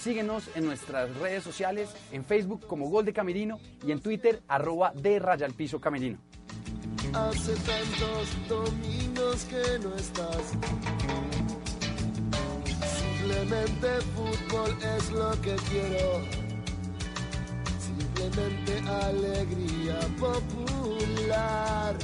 Síguenos en nuestras redes sociales, en Facebook como Gol de Camerino y en Twitter arroba de Raya al Piso Camerino. Hace tantos domingos que no estás. Simplemente fútbol es lo que quiero. Simplemente alegría popular.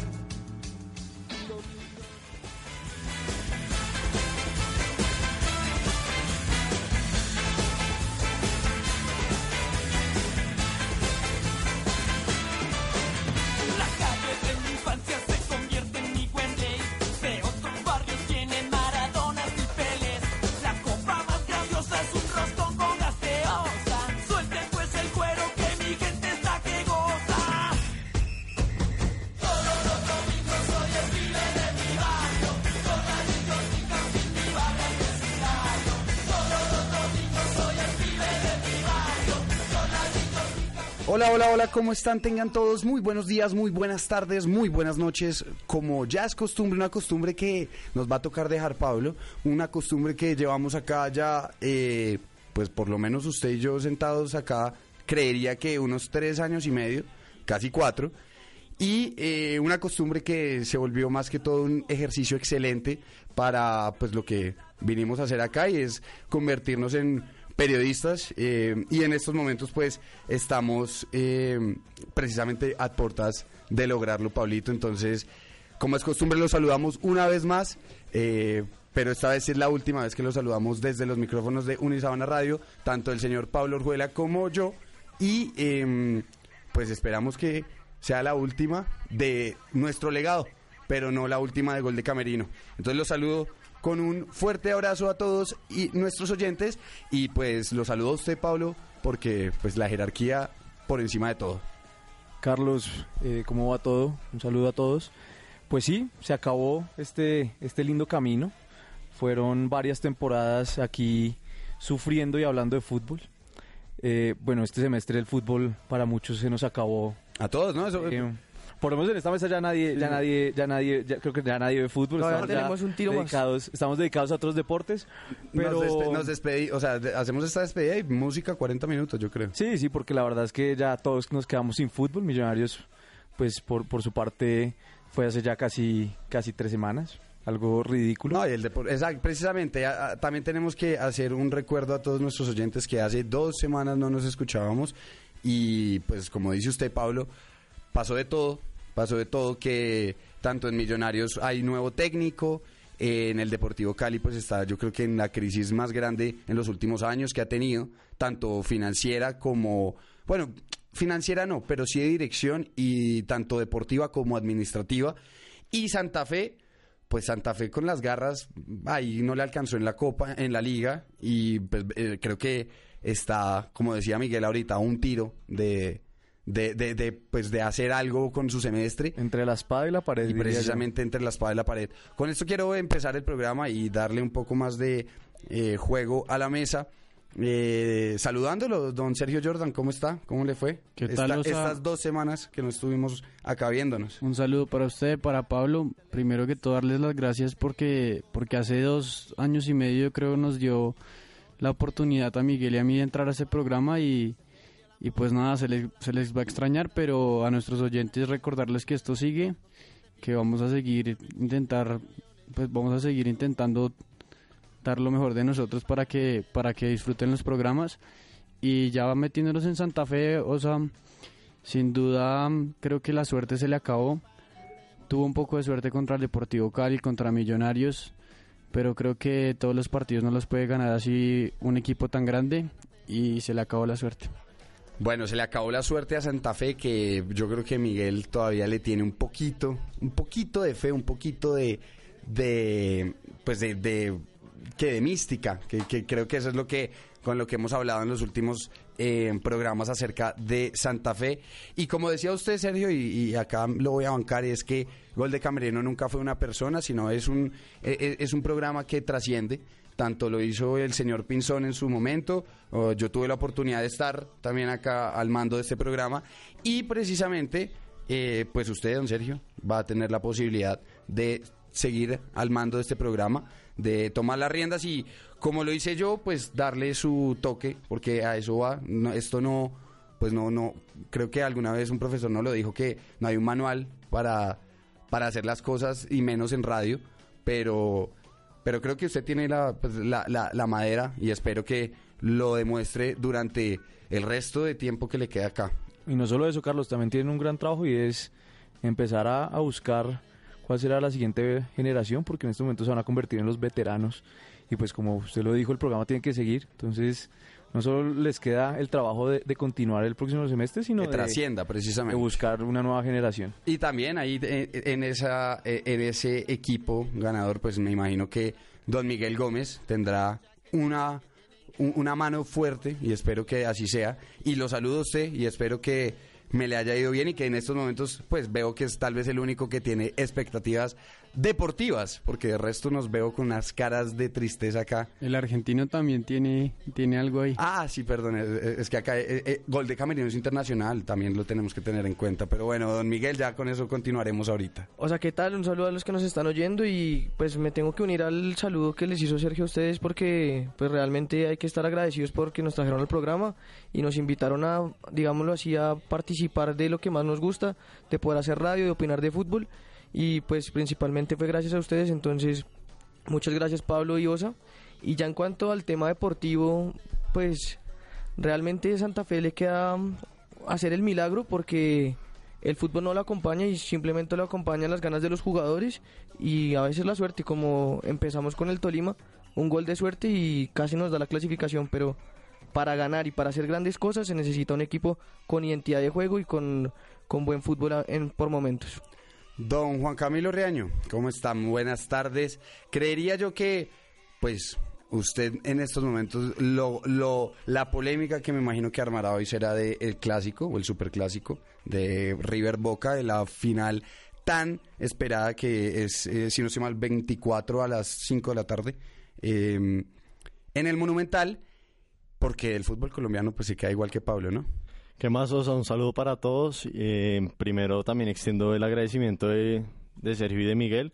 Hola, ¿cómo están? Tengan todos muy buenos días, muy buenas tardes, muy buenas noches. Como ya es costumbre, una costumbre que nos va a tocar dejar, Pablo, una costumbre que llevamos acá ya, eh, pues por lo menos usted y yo sentados acá, creería que unos tres años y medio, casi cuatro. Y eh, una costumbre que se volvió más que todo un ejercicio excelente para pues lo que vinimos a hacer acá y es convertirnos en periodistas eh, y en estos momentos pues estamos eh, precisamente a portas de lograrlo, Pablito. Entonces, como es costumbre, los saludamos una vez más. eh, pero esta vez es la última vez que los saludamos desde los micrófonos de Unisabana Radio, tanto el señor Pablo Orjuela como yo. Y em, pues esperamos que sea la última de nuestro legado, pero no la última de Gol de Camerino. Entonces los saludo con un fuerte abrazo a todos y nuestros oyentes y pues los saludo a usted Pablo porque pues la jerarquía por encima de todo. Carlos, eh, ¿cómo va todo? Un saludo a todos. Pues sí, se acabó este, este lindo camino. Fueron varias temporadas aquí sufriendo y hablando de fútbol. Eh, bueno, este semestre el fútbol para muchos se nos acabó. A todos, ¿no? Eso- Eh, por lo menos en esta mesa ya nadie, ya nadie, ya nadie, ya creo que ya nadie ve fútbol. Todavía Estamos ya tenemos un tiro más. dedicados, estamos dedicados a otros deportes, pero nos, despe- nos despedí, o sea, de- hacemos esta despedida y música 40 minutos, yo creo. Sí, sí, porque la verdad es que ya todos nos quedamos sin fútbol. Millonarios, pues por, por su parte, fue hace ya casi, casi tres semanas. Algo ridículo. No, y el exacto, precisamente, a- a- también tenemos que hacer un recuerdo a todos nuestros oyentes que hace dos semanas no nos escuchábamos y pues como dice usted, Pablo, pasó de todo, pasó de todo que tanto en Millonarios hay nuevo técnico, eh, en el Deportivo Cali pues está yo creo que en la crisis más grande en los últimos años que ha tenido, tanto financiera como, bueno, financiera no, pero sí de dirección y tanto deportiva como administrativa. Y Santa Fe, pues Santa Fe con las garras, ahí no le alcanzó en la Copa, en la Liga, y pues eh, creo que está, como decía Miguel ahorita, un tiro de, de, de, de, pues de hacer algo con su semestre. Entre la espada y la pared. Y precisamente entre la espada y la pared. Con esto quiero empezar el programa y darle un poco más de eh, juego a la mesa. Eh, saludándolo, don Sergio Jordan, ¿cómo está? ¿Cómo le fue? ¿Qué tal, Esta- Osa? estas dos semanas que no estuvimos acá viéndonos. Un saludo para usted, para Pablo. Primero que todo, darles las gracias porque, porque hace dos años y medio creo nos dio la oportunidad a Miguel y a mí de entrar a ese programa y, y pues nada, se les, va a extrañar, pero a nuestros oyentes recordarles que esto sigue, que vamos a seguir intentar, pues vamos a seguir intentando dar lo mejor de nosotros para que, para que disfruten los programas y ya metiéndonos en Santa Fe, o sea, sin duda creo que la suerte se le acabó. Tuvo un poco de suerte contra el Deportivo Cali, contra Millonarios, pero creo que todos los partidos no los puede ganar así un equipo tan grande y se le acabó la suerte. Bueno, se le acabó la suerte a Santa Fe, que yo creo que Miguel todavía le tiene un poquito, un poquito de fe, un poquito de, de pues de, de que de mística, que, creo que eso es lo que con lo que hemos hablado en los últimos eh, programas acerca de Santa Fe. Y como decía usted, Sergio, y, acá lo voy a bancar, es que Gol de Camerino nunca fue una persona, sino es un, eh, eh, es un programa que trasciende. Tanto lo hizo el señor Pinzón en su momento, yo tuve la oportunidad de estar también acá al mando de este programa, y precisamente, eh, pues usted, don Sergio, va a tener la posibilidad de seguir al mando de este programa, de tomar las riendas y, como lo hice yo, pues darle su toque, porque a eso va. No, esto no, pues no, no. Creo que alguna vez un profesor no lo dijo que no hay un manual para, para hacer las cosas y menos en radio, pero, pero creo que usted tiene la, pues, la, la, madera y espero que lo demuestre durante el resto de tiempo que le queda acá. Y no solo eso, Carlos, también tienen un gran trabajo y es empezar a, a buscar cuál será la siguiente generación, porque en este momento se van a convertir en los veteranos. Y pues como usted lo dijo, el programa tiene que seguir. Entonces, no solo les queda el trabajo de, de continuar el próximo semestre, sino Que de, trascienda, de precisamente. buscar una nueva generación. Y también ahí eh, en, esa, eh, en ese equipo ganador, pues me imagino que don Miguel Gómez tendrá una, un- una mano fuerte y espero que así sea. Y lo saludo a usted y espero que me le haya ido bien y que en estos momentos pues veo que es tal vez el único que tiene expectativas deportivas, porque de resto nos veo con unas caras de tristeza acá. El argentino también tiene, tiene algo ahí. Ah, sí, perdón, es, es que acá eh, eh, Gol de Camerino es internacional, también lo tenemos que tener en cuenta. Pero bueno, don Miguel, ya con eso continuaremos ahorita. O sea, ¿qué tal? Un saludo a los que nos están oyendo y pues me tengo que unir al saludo que les hizo Sergio a ustedes porque pues realmente hay que estar agradecidos porque nos trajeron al programa y nos invitaron a, digámoslo así, a participar de lo que más nos gusta, de poder hacer radio, de opinar de fútbol y pues principalmente fue gracias a ustedes, entonces muchas gracias Pablo y Osa. Y ya en cuanto al tema deportivo, pues realmente Santa Fe le queda mm, hacer el milagro porque el fútbol no lo acompaña y simplemente lo acompañan las ganas de los jugadores y a veces la suerte, como empezamos con el Tolima, un gol de suerte y casi nos da la clasificación, pero para ganar y para hacer grandes cosas se necesita un equipo con identidad de juego y con, con buen fútbol en, por momentos. Don Juan Camilo Reaño, ¿cómo está? Muy Buenas tardes. Creería yo que, pues, usted en estos momentos, lo, lo, la polémica que me imagino que armará hoy será de el clásico o el superclásico de River Boca, de la final tan esperada que es, eh, si no estoy mal, 24 a las 5 de la tarde eh, en el Monumental, porque el fútbol colombiano pues se queda igual que Pablo, ¿no? ¿Qué más, Osa? Un saludo para todos. Eh, primero también extiendo el agradecimiento de, de Sergio y de Miguel.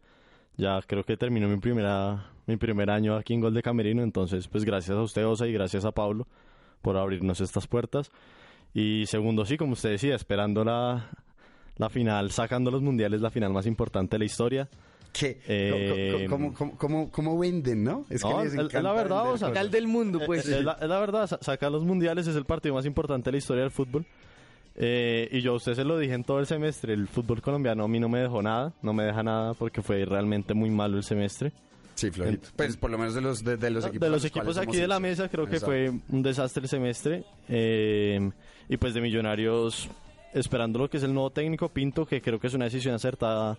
Ya creo que terminó mi primera mi primer año aquí en Gol de Camerino, entonces pues gracias a usted, Osa, y gracias a Pablo por abrirnos estas puertas. Y segundo, sí, como usted decía, esperando la, la final, sacando los mundiales, la final más importante de la historia. Que, Eh, ¿cómo, cómo, cómo- cómo venden, no? Es No, les es- es la encanta verdad, vender o sea. Final del mundo, pues. Es la, es la verdad, sa- sacar los mundiales es el partido más importante de la historia del fútbol. Eh, y yo a usted se lo dije en todo el semestre, el fútbol colombiano a mí no me dejó nada, no me deja nada porque fue realmente muy malo el semestre. Sí, Florito. Pues por lo menos de los, de, de los equipos. de los equipos aquí de la mesa creo que Exacto. fue un desastre el semestre. Eh, y pues de Millonarios, esperando lo que es el nuevo técnico Pinto, que creo que es una decisión acertada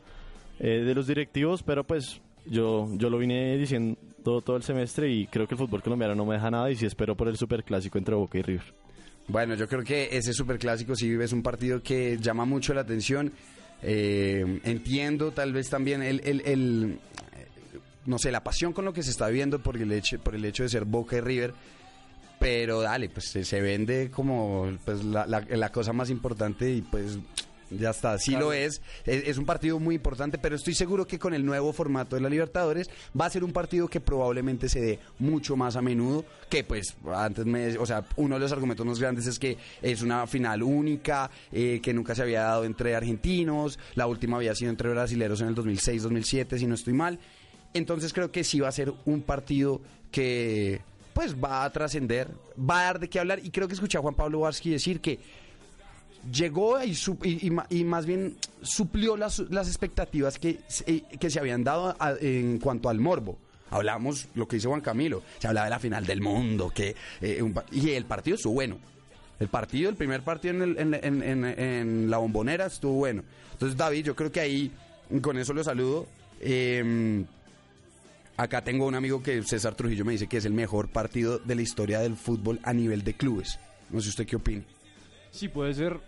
eh, de los directivos, pero pues yo, yo lo vine diciendo todo el semestre y creo que el fútbol colombiano no me deja nada y sí espero por el superclásico entre Boca y River. Bueno, yo creo que ese superclásico sí es un partido que llama mucho la atención. Eh, entiendo tal vez también el, el- eh, no sé, la pasión con lo que se está viviendo por el hecho, por el hecho de ser Boca y River. Pero dale, pues se, vende como pues, la- la cosa más importante y pues ya está. Sí lo es. es. es un partido muy importante, pero estoy seguro que con el nuevo formato de la Libertadores va a ser un partido que probablemente se dé mucho más a menudo. Que pues antes me. O sea, uno de los argumentos más grandes es que es una final única, eh, que nunca se había dado entre argentinos. La última había sido entre brasileros en el 2006-2007, si no estoy mal. Entonces creo que sí va a ser un partido que pues va a trascender, va a dar de qué hablar y creo que escuché a Juan Pablo Varsky decir que llegó y, y- y y más bien suplió las, expectativas que, se- que se habían dado en cuanto al morbo. Hablamos lo que dice Juan Camilo, se hablaba de la final del mundo, que eh, y el partido estuvo bueno. El partido, el primer partido en, el- en- en- en- la bombonera estuvo bueno. Entonces, David, yo creo que ahí, con eso lo saludo. eh, Acá tengo un amigo que César Trujillo me dice que es el mejor partido de la historia del fútbol a nivel de clubes. No sé usted qué opina. Sí, puede ser.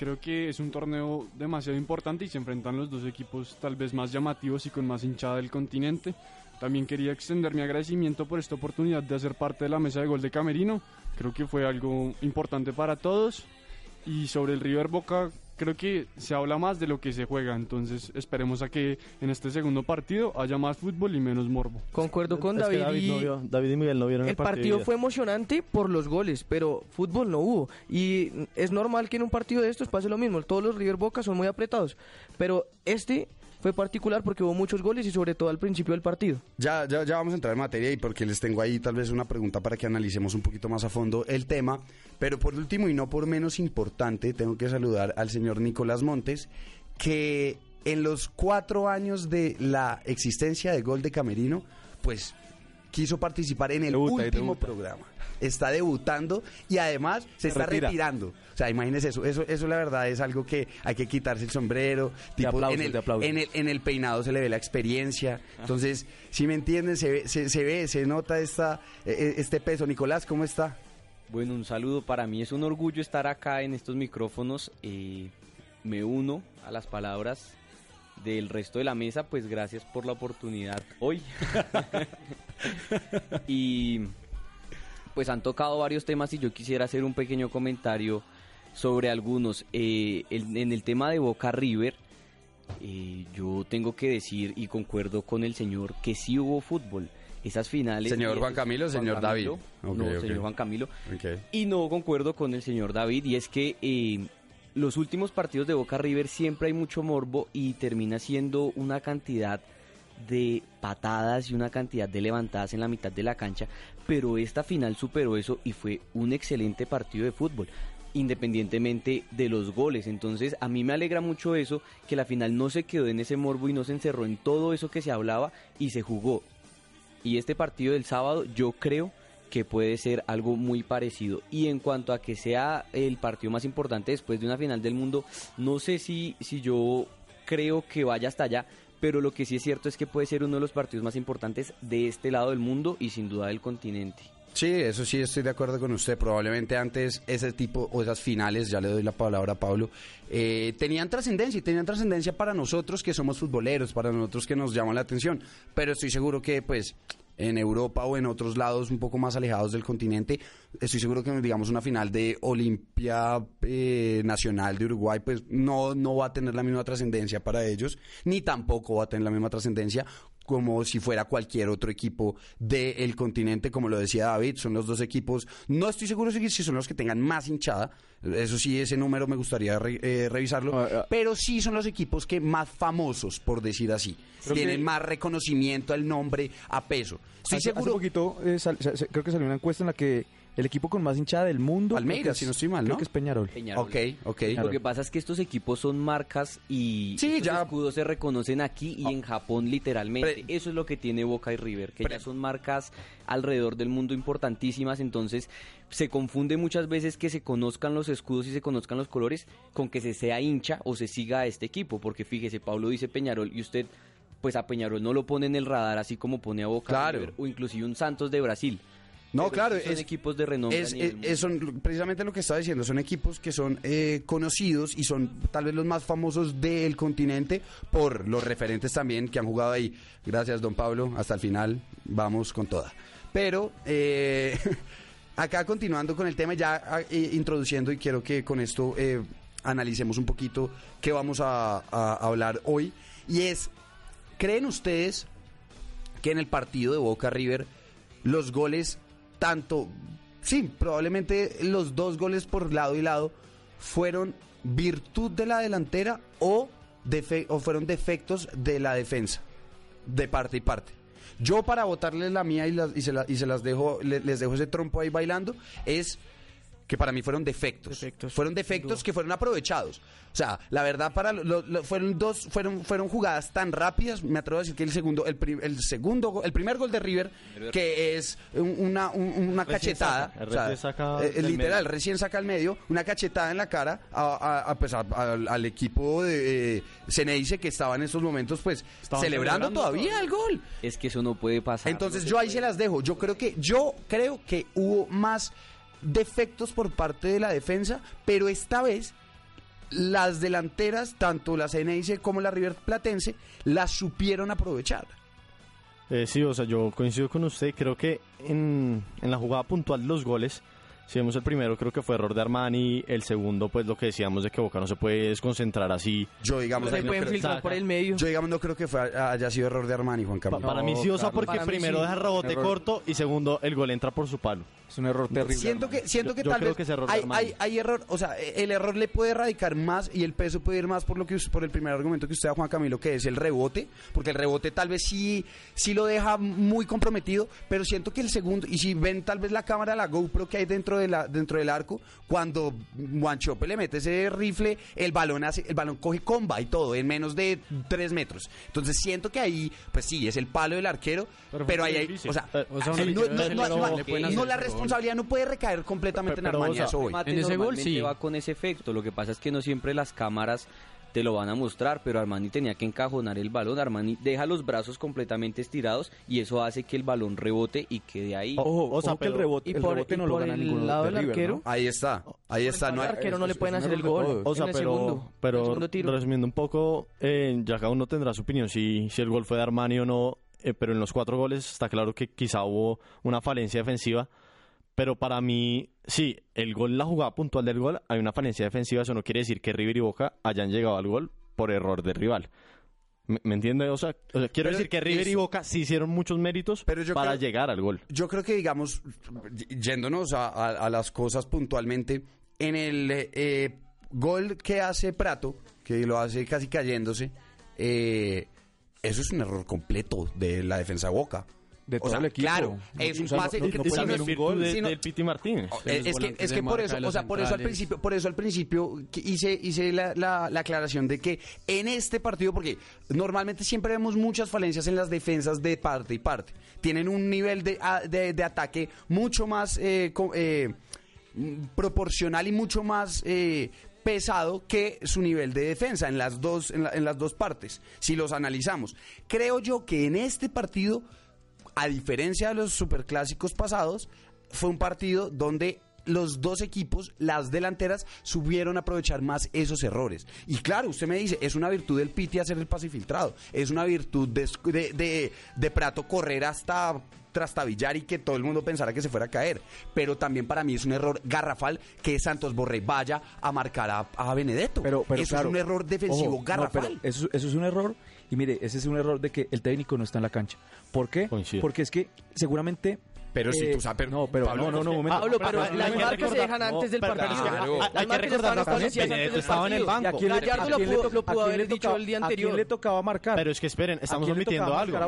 Creo que es un torneo demasiado importante y se enfrentan los dos equipos tal vez más llamativos y con más hinchada del continente. También quería extender mi agradecimiento por esta oportunidad de hacer parte de la mesa de gol de Camerino. Creo que fue algo importante para todos. Y sobre el River Boca, creo que se habla más de lo que se juega. Entonces esperemos a que en este segundo partido haya más fútbol y menos morbo. Concuerdo con Es que David, y no vio- David y Miguel no vieron el, el partido de fue emocionante por los goles, pero fútbol no hubo. Y es normal que en un partido de estos pase lo mismo. Todos los River Boca son muy apretados. Pero este fue particular porque hubo muchos goles y sobre todo al principio del partido. Ya, ya, ya vamos a entrar en materia y porque les tengo ahí tal vez una pregunta para que analicemos un poquito más a fondo el tema. Pero por último y no por menos importante, tengo que saludar al señor Nicolás Montes, que en los cuatro años de la existencia de Gol de Camerino, pues quiso participar en el Debuta último debuta. programa. Está debutando y además se está retira. retirando. O sea, imagínense eso. Eso, eso la verdad es algo que hay que quitarse el sombrero. Tipo, aplausos, en el, en el- en el peinado se le ve la experiencia. Entonces, si me entienden, se ve, se, se ve, se nota esta, eh, este peso. Nicolás, ¿cómo está? Bueno, un saludo para mí. Es un orgullo estar acá en estos micrófonos. eh, me uno a las palabras del resto de la mesa, pues gracias por la oportunidad hoy. y pues han tocado varios temas y yo quisiera hacer un pequeño comentario sobre algunos. Eh, en el tema de Boca River, eh, yo tengo que decir y concuerdo con el señor que sí hubo fútbol. Esas finales. Señor Juan Camilo, Juan señor David. Camilo. No, señor Juan Camilo. Y no concuerdo con el señor David, y es que eh, los últimos partidos de Boca River siempre hay mucho morbo y termina siendo una cantidad de patadas y una cantidad de levantadas en la mitad de la cancha, pero esta final superó eso y fue un excelente partido de fútbol independientemente de los goles. Entonces, a mí me alegra mucho eso, que la final no se quedó en ese morbo y no se encerró en todo eso que se hablaba y se jugó. Y este partido del sábado yo creo que puede ser algo muy parecido. Y en cuanto a que sea el partido más importante después de una final del mundo, no sé si, si yo creo que vaya hasta allá, pero lo que sí es cierto es que puede ser uno de los partidos más importantes de este lado del mundo y sin duda del continente. Sí, eso sí estoy de acuerdo con usted. Probablemente antes ese tipo o esas finales, ya le doy la palabra a Pablo, eh, tenían trascendencia y tenían trascendencia para nosotros que somos futboleros, para nosotros que nos llaman la atención. Pero estoy seguro que pues en Europa o en otros lados un poco más alejados del continente, estoy seguro que digamos una final de Olimpia eh, Nacional de Uruguay, pues no, no va a tener la misma trascendencia para ellos, ni tampoco va a tener la misma trascendencia como si fuera cualquier otro equipo del continente, como lo decía David, son los dos equipos, no estoy seguro si son los que tengan más hinchada, eso sí, ese número me gustaría re- eh, revisarlo, Ah, ah. pero sí son los equipos que más famosos, por decir así, tienen que- más reconocimiento al nombre, a peso. Estoy hace, seguro... hace poquito, eh, sal- creo que salió una encuesta en la que el equipo con más hinchada del mundo. Palmeiras, si no estoy mal, creo ¿no? que es Peñarol. Peñarol. Ok, ok. Lo que pasa es que estos equipos son marcas y Sí, estos ya- escudos se reconocen aquí y en Japón literalmente. Pre- Eso es lo que tiene Boca y River, que Pre- ya son marcas alrededor del mundo importantísimas, entonces se confunde muchas veces que se conozcan los escudos y se conozcan los colores con que se sea hincha o se siga a este equipo, porque fíjese, Pablo dice Peñarol y usted pues a Peñarol no lo pone en el radar así como pone a Boca Claro. River, o inclusive un Santos de Brasil. No, Pero claro, son es- equipos de renombre. Es, son precisamente lo que estaba diciendo, son equipos que son eh, conocidos y son tal vez los más famosos del continente por los referentes también que han jugado ahí. Gracias, don Pablo, hasta el final, vamos con toda. Pero eh, acá continuando con el tema, ya ah, eh, introduciendo y quiero que con esto eh, analicemos un poquito qué vamos a, a hablar hoy. Y es, ¿creen ustedes que en el partido de Boca River los goles, tanto, sí, probablemente los dos goles por lado y lado, fueron virtud de la delantera o, defe- o fueron defectos de la defensa, de parte y parte? Yo para votarles la mía y, las- y se, la- y se las dejo, le- les dejo ese trompo ahí bailando, es que para mí fueron defectos. fueron defectos que fueron aprovechados. O sea, la verdad para lo- lo- fueron dos fueron fueron jugadas tan rápidas, me atrevo a decir que el segundo el, pri- el segundo el primer gol de River que es un- una un- una Recién cachetada, saca, o sea, recién saca eh, literal, medio. recién saca al medio, una cachetada en la cara a, a- a, pues, a- al- al equipo de eh, Ceneice que estaba en esos momentos pues Estaban celebrando, celebrando todavía el gol. Es que eso no puede pasar. Entonces yo ahí se las dejo. Yo creo que yo creo que hubo más defectos por parte de la defensa, pero esta vez las delanteras, tanto la CNIC como la River Platense, las supieron aprovechar. Eh, sí, o sea, yo coincido con usted. Creo que en, en la jugada puntual los goles, si vemos el primero, creo que fue error de Armani. El segundo, pues lo que decíamos de que Boca no se puede desconcentrar así. Yo, digamos, ahí no creo- Yo, digamos, no creo que fue, haya sido error de Armani, Juan Camilo. para mí sí, o sea, porque primero deja rebote corto y segundo, el gol entra por su palo. Es un error terrible. Siento que, siento que Yo tal creo vez que es error de hay, Armani. hay, hay error, o sea, el error le puede radicar más y el peso puede ir más por lo que por el primer argumento que usted da Juan Camilo, que es el rebote, porque el rebote tal vez sí, sí lo deja muy comprometido, pero siento que el segundo, y si ven tal vez la cámara, la GoPro que hay dentro de la, dentro del arco, cuando Guanchope le mete ese rifle, el balón hace, el balón coge comba y todo, en menos de tres metros. Entonces siento que ahí, pues sí, es el palo del arquero, pero, ahí hay, o sea, Eh, o sea, no, la ese gol. responsabilidad no puede recaer completamente en Armani, a eso voy. remate normalmente va con ese efecto. Lo que pasa es que no siempre las cámaras te lo van a mostrar, pero Armani tenía que encajonar el balón. Armani deja los brazos completamente estirados y eso hace que el balón rebote y quede ahí. Ojo, ojo que el rebote, y el por- rebote y no lo gana el ninguno lado de del arquero, ¿no? Ahí está, ahí está. No hay- arquero no le es- pueden hacer el gol. O sea, en el pero, segundo, en el pero segundo tiro. resumiendo un poco, eh, ya cada uno tendrá su opinión si, si el gol fue de Armani o no, eh, pero en los cuatro goles está claro que quizá hubo una falencia defensiva, pero para mí, sí, el gol, la jugada puntual del gol, hay una falencia defensiva, eso no quiere decir que River y Boca hayan llegado al gol por error del rival. ¿Me, me entiende? O sea, o sea, quiero Pero decir que River y Boca sí hicieron muchos méritos para creo- llegar al gol. Yo creo que, digamos, yéndonos a, a- a las cosas puntualmente, en el eh, gol que hace Prato, que lo hace casi cayéndose, eh, eso es un error completo de la defensa de Boca. De O todo sea, el equipo. Claro, es o un sea, pase no- no que- puede si haber es- un gol si de- no- del Piti Martínez. Es, es que, es que por eso, o sea, por eso al principio, por eso al principio hice, hice la, la- la aclaración de que en este partido, porque normalmente siempre vemos muchas falencias en las defensas de parte y parte. Tienen un nivel de, a- de, de ataque mucho más eh, eh, proporcional y mucho más eh, pesado que su nivel de defensa en las dos en, la- en las dos partes si los analizamos creo yo que en este partido a diferencia de los superclásicos pasados, fue un partido donde los dos equipos, las delanteras, subieron a aprovechar más esos errores. Y claro, usted me dice, es una virtud del Piti hacer el pase filtrado, es una virtud de, de, de- de Prato correr hasta trastabillar y que todo el mundo pensara que se fuera a caer. Pero también para mí es un error garrafal que Santos Borré vaya a marcar a, a Benedetto. Pero, pero eso claro, es un error defensivo ojo, no, garrafal. pero eso, eso es un error. Y mire, ese es un error de que el técnico no está en la cancha. ¿Por qué? Porque es que seguramente. Pero si eh, tú sabes, No, pero Pablo, no, no, no, un momento. Pablo, pero Ah, las marcas se dejan antes del pero- partido. claro, hay que recordar también, estaba en el banco. ¿Y a quién Gallardo lo pudo- lo pudo haber dicho tocaba- el día ¿A quién anterior. le tocaba marcar? Pero es que esperen, estamos omitiendo algo.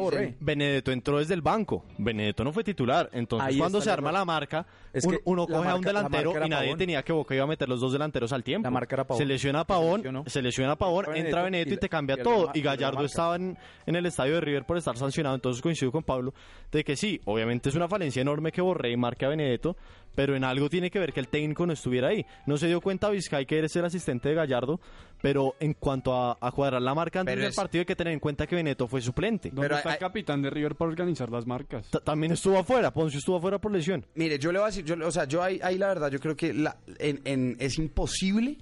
Benedetto entró desde el banco. Benedetto no fue titular. Entonces, Ahí cuando se arma la marca, Es un- que uno coge a un delantero y nadie tenía que Boca iba a meter los dos delanteros al tiempo. La marca era Pavón. Se lesiona a Pavón, se lesiona a Pavón, Entra Benedetto y te cambia todo. Y Gallardo estaba en el estadio de River por estar sancionado. Entonces coincido con Pablo de que sí, obviamente es una falencia enorme que Borré y marque a Benedetto, pero en algo tiene que ver que el técnico no estuviera ahí. No se dio cuenta Vizcay que eres el asistente de Gallardo, pero en cuanto a, a cuadrar la marca antes Pero del es- partido hay que tener en cuenta que Benedetto fue suplente. ¿Dónde está el capitán de River para organizar las marcas? Ta- También estuvo afuera, Poncio estuvo afuera por lesión. Mire, yo le voy a decir, yo, o sea, yo ahí, ahí la verdad, yo creo que la- en- en- es imposible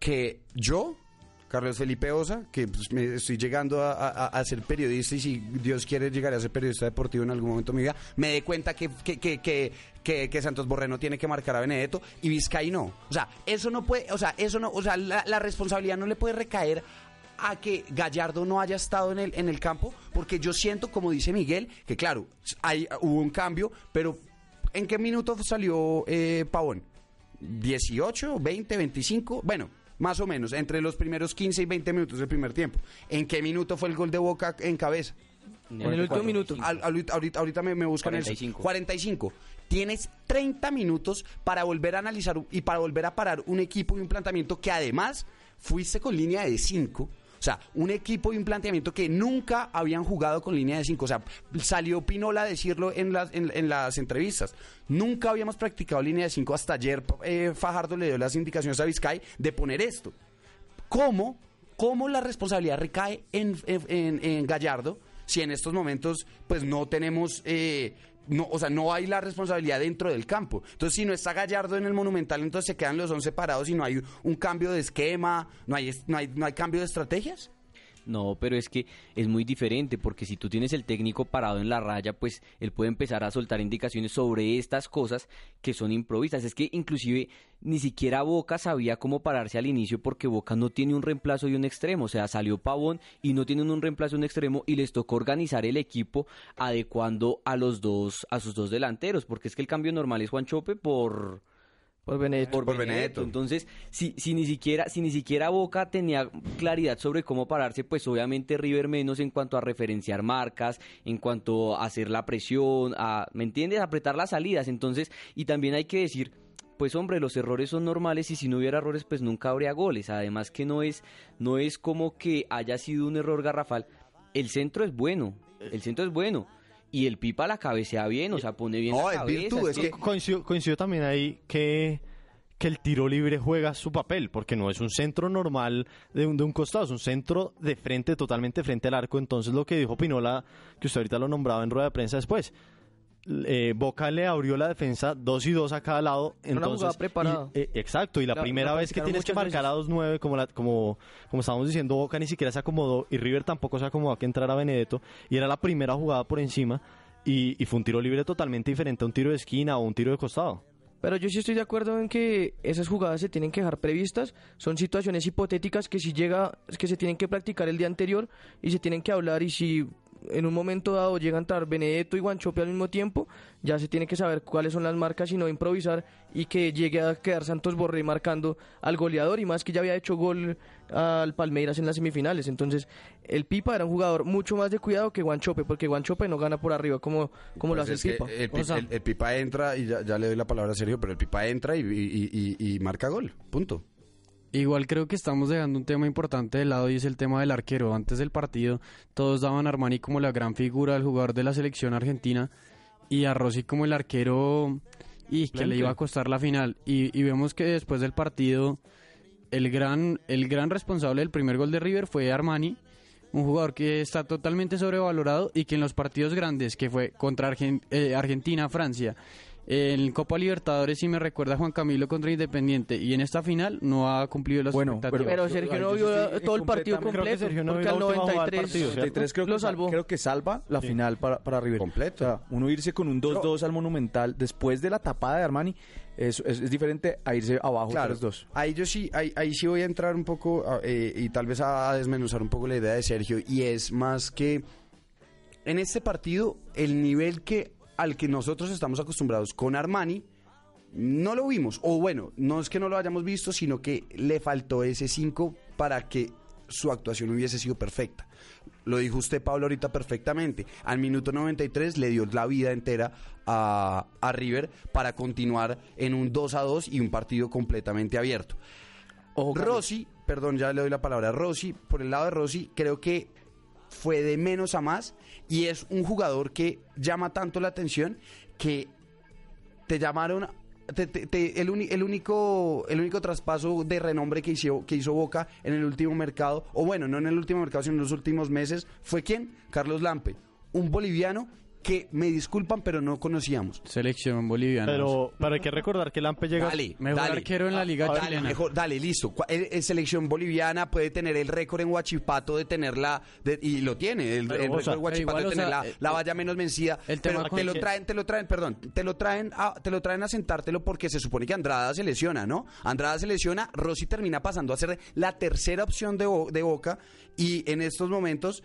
que yo, Carlos Felipe Osa, que pues, me estoy llegando a, ser periodista y si Dios quiere llegar a ser periodista deportivo en algún momento de mi vida, me dé cuenta que, que, que, que, Santos Borré tiene que marcar a Benedetto y Vizcay no. O sea, eso no puede, o sea, eso no, o sea, la, la responsabilidad no le puede recaer a que Gallardo no haya estado en el, en el campo, porque yo siento, como dice Miguel, que claro, hay, hubo un cambio, pero ¿en qué minuto salió eh, Pavón? ¿18, 20, 25? Bueno, más o menos, entre los primeros 15 y 20 minutos del primer tiempo. ¿En qué minuto fue el gol de Boca en cabeza? En el último minuto. Al- ahorita, ahorita me, me buscan eso. 45. 45. Tienes 30 minutos para volver a analizar y para volver a parar un equipo y un planteamiento que además fuiste con línea de 5. O sea, un equipo y un planteamiento que nunca habían jugado con línea de 5. O sea, salió Pinola a decirlo en las, en, las entrevistas. Nunca habíamos practicado línea de 5 hasta ayer. eh, Fajardo le dio las indicaciones a Vizcay de poner esto. ¿Cómo, cómo la responsabilidad recae en- en Gallardo si en estos momentos pues no tenemos, eh, no, o sea, no hay la responsabilidad dentro del campo? Entonces, si no está Gallardo en el Monumental, entonces se quedan los 11 parados y no hay un cambio de esquema, no hay, no hay, no hay cambio de estrategias. No, pero es que es muy diferente porque si tú tienes el técnico parado en la raya, pues él puede empezar a soltar indicaciones sobre estas cosas que son improvisas. Es que inclusive ni siquiera Boca sabía cómo pararse al inicio porque Boca no tiene un reemplazo y un extremo. O sea, salió Pavón y no tienen un reemplazo y un extremo y les tocó organizar el equipo adecuando a los dos, a sus dos delanteros, porque es que el cambio normal es Juan Chope por Por Benedetto. por, Por Benedetto. Benedetto. Entonces, si, si ni siquiera, si ni siquiera Boca tenía claridad sobre cómo pararse, pues obviamente River menos en cuanto a referenciar marcas, en cuanto a hacer la presión, a, ¿me entiendes? Apretar las salidas. Entonces, y también hay que decir, pues hombre, los errores son normales y si no hubiera errores, pues nunca habría goles. Además que no es, no es como que haya sido un error garrafal. El centro es bueno, el centro es bueno. Y el Pipa la cabecea bien, o sea, pone bien No, la cabeza. virtud, es que- Coincido, coincido también ahí que, que el tiro libre juega su papel, porque no es un centro normal de un, de un costado, es un centro de frente, totalmente frente al arco. Entonces lo que dijo Pinola, que usted ahorita lo nombraba en rueda de prensa después, eh, Boca le abrió la defensa dos y dos a cada lado. Una Entonces, jugada preparada. y, eh, exacto, y la, La- primera la vez que tienes que marcar veces. a dos nueve, como, la, como, como estábamos diciendo, Boca ni siquiera se acomodó y River tampoco se acomodó a que entrara Benedetto, y era la primera jugada por encima. Y, y fue un tiro libre totalmente diferente a un tiro de esquina o un tiro de costado. Pero yo sí estoy de acuerdo en que esas jugadas se tienen que dejar previstas. Son situaciones hipotéticas que si llega, que se tienen que practicar el día anterior y se tienen que hablar y si en un momento dado llegan a entrar Benedetto y Guanchope al mismo tiempo, ya se tiene que saber cuáles son las marcas y no improvisar y que llegue a quedar Santos Borré marcando al goleador y más que ya había hecho gol al Palmeiras en las semifinales. Entonces, el Pipa era un jugador mucho más de cuidado que Guanchope, porque Guanchope no gana por arriba como, como lo Pues hace el Pipa. El, O Pi- sea, el- el Pipa entra y ya, ya le doy la palabra a Sergio, pero el Pipa entra y, y- y- y marca gol. Punto. Igual creo que estamos dejando un tema importante de lado y es el tema del arquero. Antes del partido todos daban a Armani como la gran figura del jugador de la selección argentina y a Rossi como el arquero y que le iba a costar la final. Y, y vemos que después del partido el gran, el gran responsable del primer gol de River fue Armani, un jugador que está totalmente sobrevalorado y que en los partidos grandes, que fue contra Argen- eh, Argentina, Francia, en Copa Libertadores, si me recuerda Juan Camilo contra Independiente, y en esta final no ha cumplido las Bueno, expectativas. Pero Sergio no vio todo el partido completamente- creo que completo, Sergio no porque vio al la última jugada del 93 partido, ¿cierto? 93 creo, lo que salvó. creo que salva la final para, para River. Completo. O sea, uno irse con un 2-2 al Monumental después de la tapada de Armani es, es, es diferente a irse abajo Claro, 3-2. ahí yo sí, ahí, ahí sí voy a entrar un poco a- eh, y tal vez a, desmenuzar un poco la idea de Sergio y es más que en este partido el nivel que al que nosotros estamos acostumbrados con Armani no lo vimos o bueno, no es que no lo hayamos visto, sino que le faltó ese 5 para que su actuación hubiese sido perfecta. Lo dijo usted, Pablo, ahorita perfectamente. Al minuto 93 le dio la vida entera a, a River para continuar en un 2 a 2 y un partido completamente abierto. Rossi, perdón, ya le doy la palabra a Rossi. Por el lado de Rossi, creo que fue de menos a más y es un jugador que llama tanto la atención que te llamaron te- te- el, el único el único traspaso de renombre que hizo que hizo Boca en el último mercado o bueno no en el último mercado sino en los últimos meses fue quién Carlos Lampe un boliviano que me disculpan pero no conocíamos Selección boliviana. Pero, pero hay que recordar que Lampe llega... Dale, Mejor dale. arquero en la liga Dale, chilena. mejor, dale, listo. Cu- el- el selección boliviana puede tener el récord en Huachipato de tenerla, de- y lo tiene, el, récord sea, en Huachipato igual, de tener o sea, la, eh, la valla menos vencida. el pero te lo traen, te lo traen, perdón, te lo traen, a, te lo traen a sentártelo porque se supone que Andrada se lesiona, ¿no? Andrada se lesiona, Rossi termina pasando a ser la tercera opción de, de Boca y en estos momentos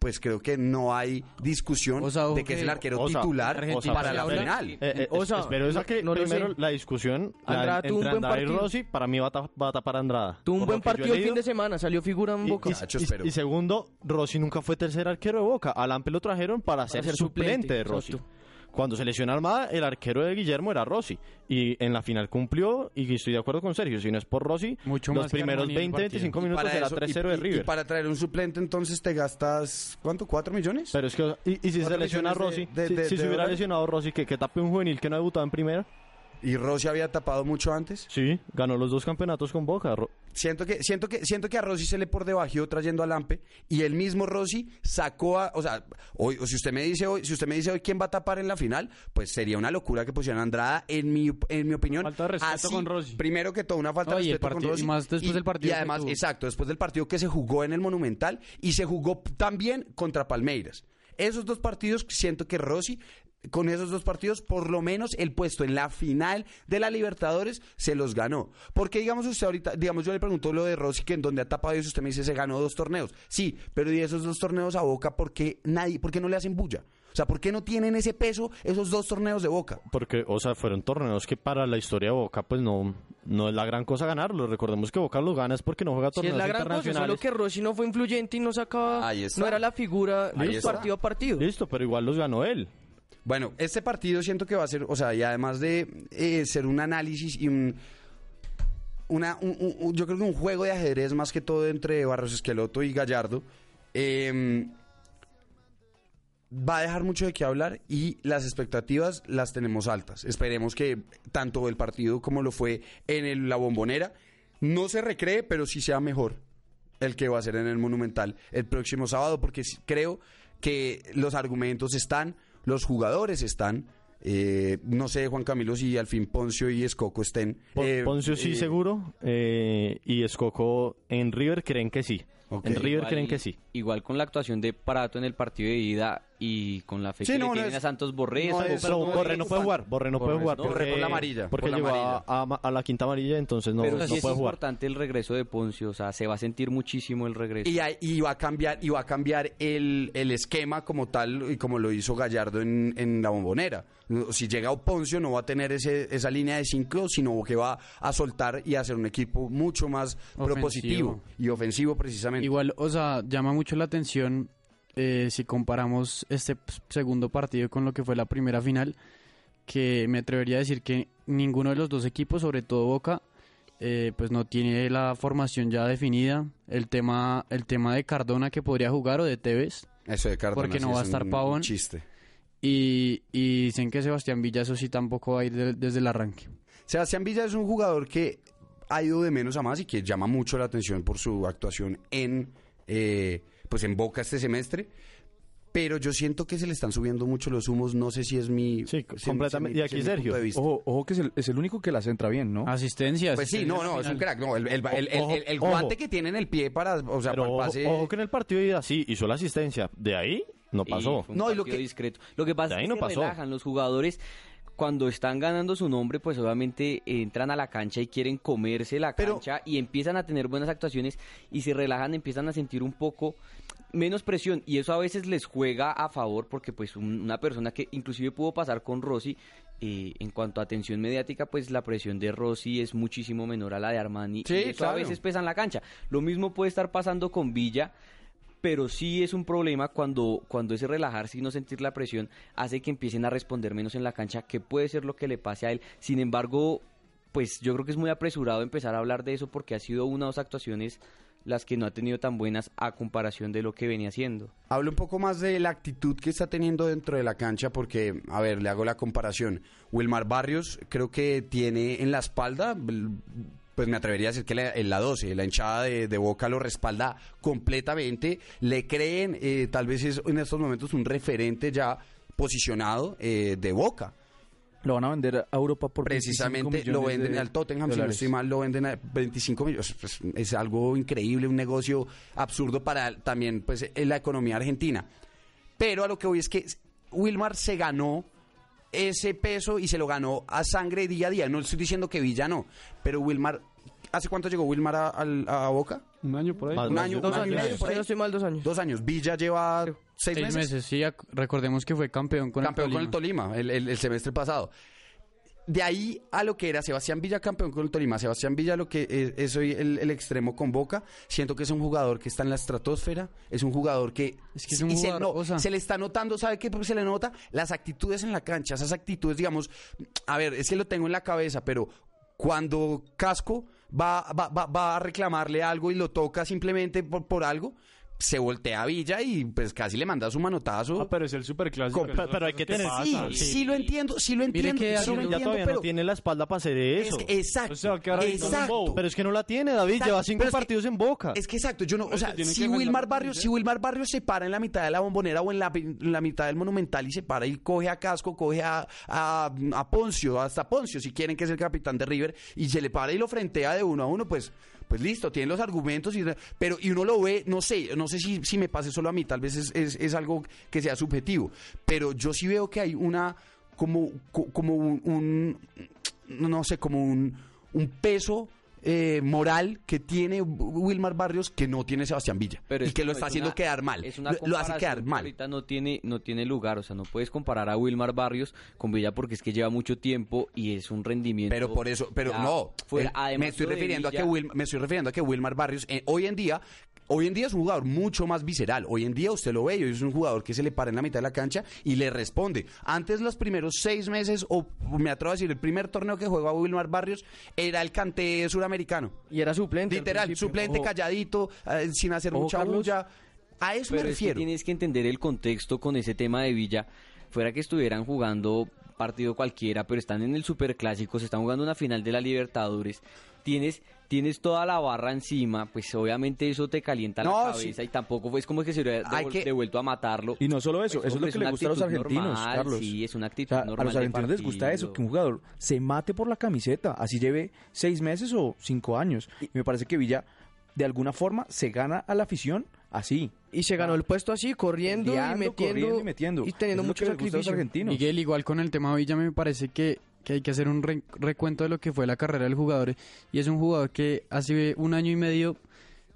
pues creo que no hay discusión O sea, de que es el arquero titular Argentina para la final. Eh, eh, Osa, es- pero esa que no primero la discusión la- Andrada tuvo un buen Andrada y partido. Rossi, para mí va a, ta- va a tapar a Andrada. Tuvo un buen partido el fin de semana, salió figura en Y- Boca. y- y- segundo, Rossi nunca fue tercer arquero de Boca. A Lampe lo trajeron para, ser, ser suplente, suplente, de Rossi. exacto. Cuando se lesionó Almada, el arquero de Guillermo era Rossi. Y en la final cumplió, y estoy de acuerdo con Sergio, si no es por Rossi, Mucho los más primeros armonía en el 20, 25 minutos era eso- 3-0 y- de River. Y para traer un suplente, entonces te gastas, ¿cuánto? ¿Cuatro millones? Pero es que, y, y si se lesiona de- Rossi, de- si, de- si de se hubiera lesionado Rossi, que, que tape un juvenil que no ha debutado en primera, ¿Y Rossi había tapado mucho antes? sí, ganó los dos campeonatos con Boca. Siento que, siento que, siento que a Rossi se le por debajo trayendo a Lampe y el mismo Rossi sacó a, o sea, hoy, o si usted me dice hoy, si usted me dice hoy quién va a tapar en la final, pues sería una locura que pusieran a Andrada, en mi, en mi opinión. Falta de respeto con Rossi. Primero que todo, una falta de respeto con Rossi. y más después del partido Y además, exacto, después del partido que se jugó en el Monumental y se jugó también contra Palmeiras. Esos dos partidos, siento que Rossi, con esos dos partidos, por lo menos el puesto en la final de la Libertadores se los ganó. Porque digamos usted ahorita, digamos yo le pregunto lo de Rossi, que en donde ha tapado eso, usted me dice se ganó dos torneos. Sí, pero y esos dos torneos a Boca, ¿por qué nadie, por qué no le hacen bulla? O sea, ¿por qué no tienen ese peso esos dos torneos de Boca? Porque, o sea, fueron torneos que para la historia de Boca, pues no, no es la gran cosa ganarlo. Recordemos que Boca los gana es porque no juega Si es torneos la gran cosa, internacionales. solo que Rossi no fue influyente y no sacaba, Ahí está. no era la figura Ahí de está. partido a partido. Listo, pero igual los ganó él. Bueno, este partido siento que va a ser, o sea, y además de eh, ser un análisis y un, una, un- yo creo que un juego de ajedrez más que todo entre Barros Esqueloto y Gallardo, eh, va a dejar mucho de qué hablar y las expectativas las tenemos altas. Esperemos que tanto el partido como lo fue en el- la bombonera no se recree, pero sí sea mejor el que va a ser en el Monumental el próximo sábado, porque creo que los argumentos están, los jugadores están. eh, no sé, Juan Camilo, si al fin Poncio y Escoco estén. Pon- eh, Poncio sí eh, seguro eh, y Escoco en River creen que sí. En River Igual- creen que sí. Igual con la actuación de Prato en el partido de ida y con la fe Sí, que no, le no es- a Santos Borré. no es- Pero no Borré es no puede jugar, Borré no puede Borré jugar no. porque, Borré por la amarilla, porque por la llegó a, amarilla. a- a la quinta amarilla, entonces no, Pero no sí es puede jugar. importante el regreso de Poncio, o sea, se va a sentir muchísimo el regreso. Y, hay- y va a cambiar, y va a cambiar el, el esquema como tal y como lo hizo Gallardo en, en la bombonera. Si llega Poncio no va a tener ese, esa línea de cinco, sino que va a soltar y a hacer un equipo mucho más Ofensivo. propositivo y ofensivo precisamente. Igual, o sea, llama mucho la atención eh, si comparamos este p- segundo partido con lo que fue la primera final, que me atrevería a decir que ninguno de los dos equipos, sobre todo Boca, eh, pues no tiene la formación ya definida. El tema, el tema de Cardona que podría jugar o de Tevez. Eso de Cardona porque no sí va a es estar un- Pavón. chiste. Y, y dicen que Sebastián Villa, eso sí, tampoco va a ir de- desde el arranque. Sebastián Villa es un jugador que ha ido de menos a más y que llama mucho la atención por su actuación en eh, pues en Boca este semestre. Pero yo siento que se le están subiendo mucho los humos. No sé si es mi. Sí, si- completamente. si- Y aquí si mi Sergio. Ojo, ojo que es el, es el único que la centra bien, ¿no? Asistencias. Pues sí, no, no, es un crack. No, el, el, el, el- Ojo, el- el ojo. guante que tiene en el pie para. O sea, Pero para el pase. ojo que en el partido de ida sí hizo la asistencia. De ahí no Y pasó. fue un No, y lo que- discreto. Lo que pasa De ahí es no que pasó. relajan los jugadores cuando están ganando su nombre, pues obviamente entran a la cancha y quieren comerse la Pero- cancha y empiezan a tener buenas actuaciones y se relajan, empiezan a sentir un poco menos presión. Y eso a veces les juega a favor porque pues un- una persona que inclusive pudo pasar con Rossi eh, en cuanto a atención mediática pues la presión de Rossi es muchísimo menor a la de Armani. Sí, y eso claro. a veces pesa en la cancha. Lo mismo puede estar pasando con Villa pero sí es un problema cuando, cuando ese relajarse y no sentir la presión hace que empiecen a responder menos en la cancha, que puede ser lo que le pase a él. Sin embargo, pues yo creo que es muy apresurado empezar a hablar de eso porque ha sido una o dos actuaciones las que no ha tenido tan buenas a comparación de lo que venía haciendo. Hablo un poco más de la actitud que está teniendo dentro de la cancha porque, a ver, le hago la comparación. Wilmar Barrios creo que tiene en la espalda, pues me atrevería a decir que la, en la 12, la hinchada de, de Boca lo respalda completamente, le creen, eh, tal vez es en estos momentos un referente ya posicionado eh, de Boca. Lo van a vender a Europa por 25 Precisamente lo venden de al Tottenham, si no estoy mal, lo venden a 25 millones. Pues, es algo increíble, un negocio absurdo para también pues en la economía argentina. Pero a lo que voy es que Wilmar se ganó ese peso y se lo ganó a sangre día a día. No estoy diciendo que Villa no, pero Wilmar ¿Hace cuánto llegó Wilmar a, Boca? Un año por ahí. Más- Un año, un Dos y años, medio por si ahí. no estoy mal, dos años. Dos años. Villa lleva seis, Seis meses. meses, sí, recordemos que fue campeón con campeón el con el Tolima el, el- el semestre pasado. De ahí a lo que era Sebastián Villa campeón con el Tolima, Sebastián Villa lo que es, es hoy el, el extremo con Boca, siento que es un jugador que está en la estratosfera, es un jugador que, Es que es un y se, jugador, no, o sea- se le está notando, ¿sabe qué? Porque se le nota las actitudes en la cancha, esas actitudes, digamos, a ver, es que lo tengo en la cabeza, pero cuando Casco va, va, va, va a reclamarle algo y lo toca simplemente por, por algo, se voltea a Villa y pues casi le manda su manotazo. Ah, pero es el superclásico. Pero- pero hay que tener- Sí, sí, sí. lo entiendo, sí lo Mire entiendo. que sí lo David ya entiendo, todavía pero no tiene la espalda para hacer eso. es que- exacto. O sea, que exacto. es un bobo. Pero es que no la tiene, David. Exacto, Lleva cinco pero es que- partidos en Boca. Es que exacto, yo no, o sea, si que Wilmar Barrios, si Wilmar Barrios se para en la mitad de la bombonera o en la, en la mitad del monumental y se para y coge a Casco, coge a, a, a Poncio, hasta Poncio, si quieren que es el capitán de River, y se le para y lo frentea de uno a uno, pues, pues listo, tiene los argumentos, y, pero y uno lo ve, no sé, no sé si, si me pase solo a mí, tal vez es, es, es algo que sea subjetivo, pero yo sí veo que hay una, como, co- como un, un- no sé, como un, un peso eh, moral que tiene Wilmar Barrios que no tiene Sebastián Villa Pero y que lo está es haciendo una- quedar mal. Es una Lo, lo hace quedar que mal. Ahorita no tiene, no tiene lugar, o sea, no puedes comparar a Wilmar Barrios con Villa porque es que lleva mucho tiempo y es un rendimiento. Pero por eso, pero ya no, fuera. Además, me estoy refiriendo a que Wil- me estoy refiriendo a que Wilmar Barrios eh, hoy en día Hoy en día es un jugador mucho más visceral. Hoy en día usted lo ve y hoy es un jugador que se le para en la mitad de la cancha y le responde. Antes, los primeros seis meses, o me atrevo a decir, el primer torneo que juega Wilmar Barrios era el cante suramericano. Y era suplente. al Literal, suplente, Ojo. calladito, eh, sin hacer Ojo, mucha Carlos. bulla. A eso me Pero es que refiero. tienes que entender el contexto con ese tema de Villa. Fuera que estuvieran jugando partido cualquiera, pero están en el superclásico, se están jugando una final de la Libertadores. Tienes, tienes toda la barra encima, pues obviamente eso te calienta No, la cabeza y tampoco es como que se hubiera devol- que- devuelto a matarlo. Y no solo eso, Pues, eso es lo que le gusta a los argentinos, normal, Carlos. Sí, es una O actitud sea, normal a los argentinos les gusta eso, que un jugador se mate por la camiseta, así lleve seis meses o cinco años. Y me parece que Villa, de alguna forma, se gana a la afición así. Y se ganó el puesto así, corriendo y metiendo. corriendo y metiendo. Y teniendo mucho sacrificio. argentinos. Miguel, igual con el tema Villa me parece que, que hay que hacer un re- recuento de lo que fue la carrera del jugador. Y es un jugador que hace un año y medio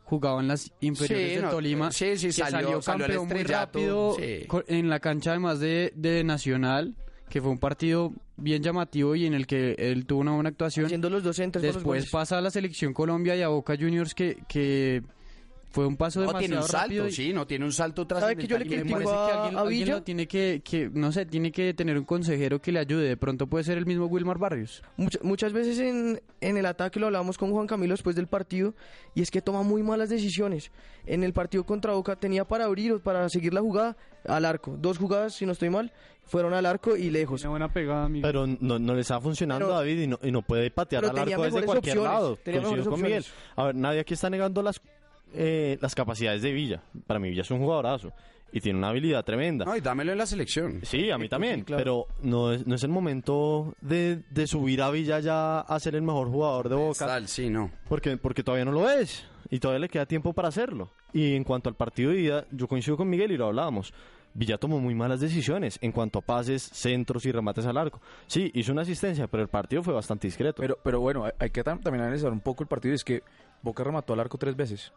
jugaba en las inferiores Sí, no, Tolima. sí, sí, que salió- salió al campeón muy estrellato, rápido sí. en la cancha además de, de Nacional, que fue un partido bien llamativo y en el que él tuvo una buena actuación. Haciendo los dos los Después pasa a la selección Colombia y a Boca Juniors que, que fue un paso No, demasiado tiene un rápido. salto, y- sí, no tiene un salto ¿Sabe que yo le trascendental. me critico parece que a- alguien, a alguien lo tiene que, que, no sé, tiene que tener un consejero que le ayude. De pronto puede ser el mismo Wilmar Barrios. Mucha- muchas veces en, en el ataque lo hablábamos con Juan Camilo después del partido y es que toma muy malas decisiones. En el partido contra Boca tenía para abrir o para seguir la jugada al arco. Dos jugadas, si no estoy mal, fueron al arco y lejos. Tiene buena pegada, Miguel. Pero no, no le está funcionando Pero- David y no, y no puede patear al arco desde cualquier opciones, lado. tenía Coincido mejores con Miguel. A ver, nadie aquí está negando las, eh, las capacidades de Villa. Para mí Villa es un jugadorazo y tiene una habilidad tremenda. No, y dámelo en la selección. Sí, a mí también, sí, claro. pero no es, no es el momento de, de subir a Villa ya a ser el mejor jugador de Boca, Tal, sí, no. porque, porque todavía no lo es y todavía le queda tiempo para hacerlo. Y en cuanto al partido de ida, yo coincido con Miguel y lo hablábamos. Villa tomó muy malas decisiones en cuanto a pases, centros y remates al arco. Sí, hizo una asistencia, pero el partido fue bastante discreto. Pero, pero bueno, hay- que tam- también analizar un poco el partido. y Es que Boca remató al arco tres veces.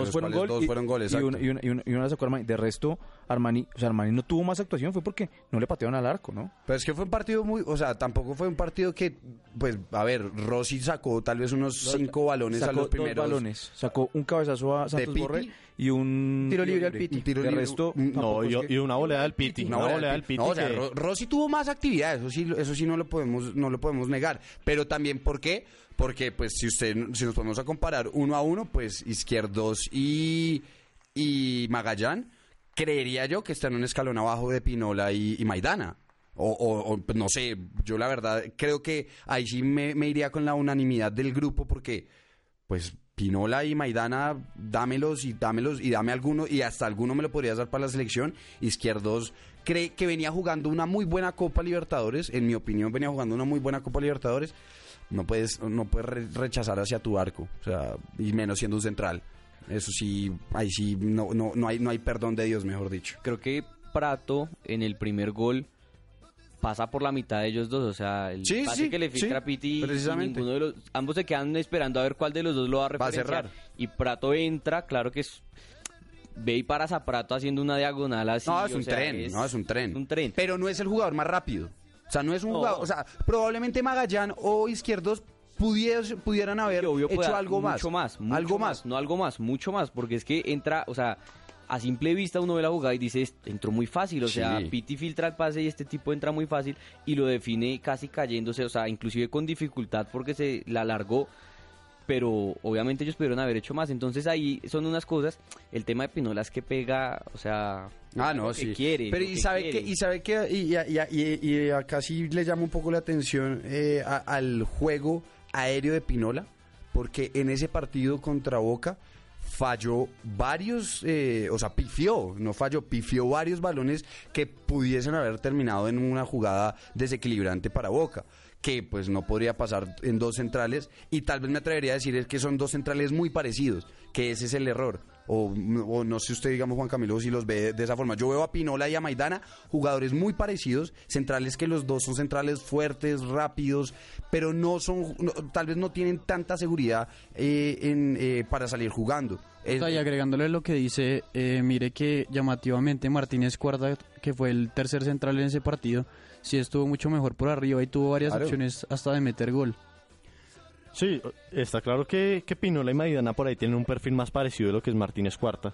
Dos fueron, cuales gol dos y, fueron goles, y, una, y, una, y una- y una la sacó Armani. De resto, Armani, o sea, Armani no tuvo más actuación, fue porque no le patearon al arco, ¿no? Pero es que fue un partido muy, o sea, tampoco fue un partido que, pues, a ver, Rossi sacó tal vez unos cinco balones a Sacó los primeros. dos balones. Sacó un cabezazo a Santos Piti. Borré y un Tiro libre al Piti. Tiro de libre, resto, no, y, es que- y una volea del Piti. Una, volea del Piti. No, o sea, Rossi tuvo más actividad, eso sí, eso sí no lo podemos, no lo podemos negar. Pero también, ¿por qué? Porque, pues, si usted, si nos ponemos a comparar uno a uno, pues, Izquierdos y, y Magallán, creería yo que están en un escalón abajo de Pinola y, y Maidana. O, o- o, pues, no sé, yo la verdad creo que ahí sí me, iría con la unanimidad del grupo porque, pues, Pinola y Maidana, dámelos y dámelos y dame alguno y hasta alguno me lo podrías dar para la selección. Izquierdos cree que venía jugando una muy buena Copa Libertadores, en mi opinión venía jugando una muy buena Copa Libertadores. No puedes, no puedes re- rechazar hacia tu arco, o sea, y menos siendo un central. Eso sí, ahí sí, no, no, no hay, no hay perdón de Dios, mejor dicho. Creo que Prato en el primer gol pasa por la mitad de ellos dos, o sea, el Sí, pase sí, que le filtra sí, a Piti y precisamente. ninguno de los ambos se quedan esperando a ver cuál de los dos lo va a Va a referenciar. cerrar. Y Prato entra, claro que es ve y paras a Prato haciendo una diagonal así. No, es o un sea, tren, no, es un tren. un tren. Pero no es el jugador más rápido. O sea, no es un No. jugador. O sea, probablemente Magallán o Izquierdos pudies- pudieran haber obvio hecho pueda- algo más. Mucho más. mucho algo más. No algo más, mucho más. Porque es que entra, o sea, a simple vista uno ve la jugada y dice, "Est- entró muy fácil. O sea. Piti filtra el pase y este tipo entra muy fácil y lo define casi cayéndose, o sea, inclusive con dificultad porque se la alargó. Pero obviamente ellos pudieron haber hecho más. Entonces ahí son unas cosas. El tema de Pinola es que pega, o sea, Ah, no, lo que sí. quiere. Pero y que sabe quiere. que y sabe que y, y- y- y acá sí le llama un poco la atención eh, a- al juego aéreo de Pinola, porque en ese partido contra Boca falló varios, eh, o sea, pifió, no falló, pifió varios balones que pudiesen haber terminado en una jugada desequilibrante para Boca que pues no podría pasar en dos centrales y tal vez me atrevería a decir es que son dos centrales muy parecidos, que ese es el error. O, no sé usted, digamos, Juan Camilo, si los ve de esa forma. Yo veo a Pinola y a Maidana, jugadores muy parecidos, centrales que los dos son centrales fuertes, rápidos, pero no son, no- tal vez no tienen tanta seguridad eh, en, eh, para salir jugando. Y agregándole lo que dice, eh, mire que llamativamente Martínez Cuarta, que fue el tercer central en ese partido, sí estuvo mucho mejor por arriba y tuvo varias Claro. opciones hasta de meter gol. Sí, está claro que, que Pinola y Maidana por ahí tienen un perfil más parecido de lo que es Martínez Cuarta.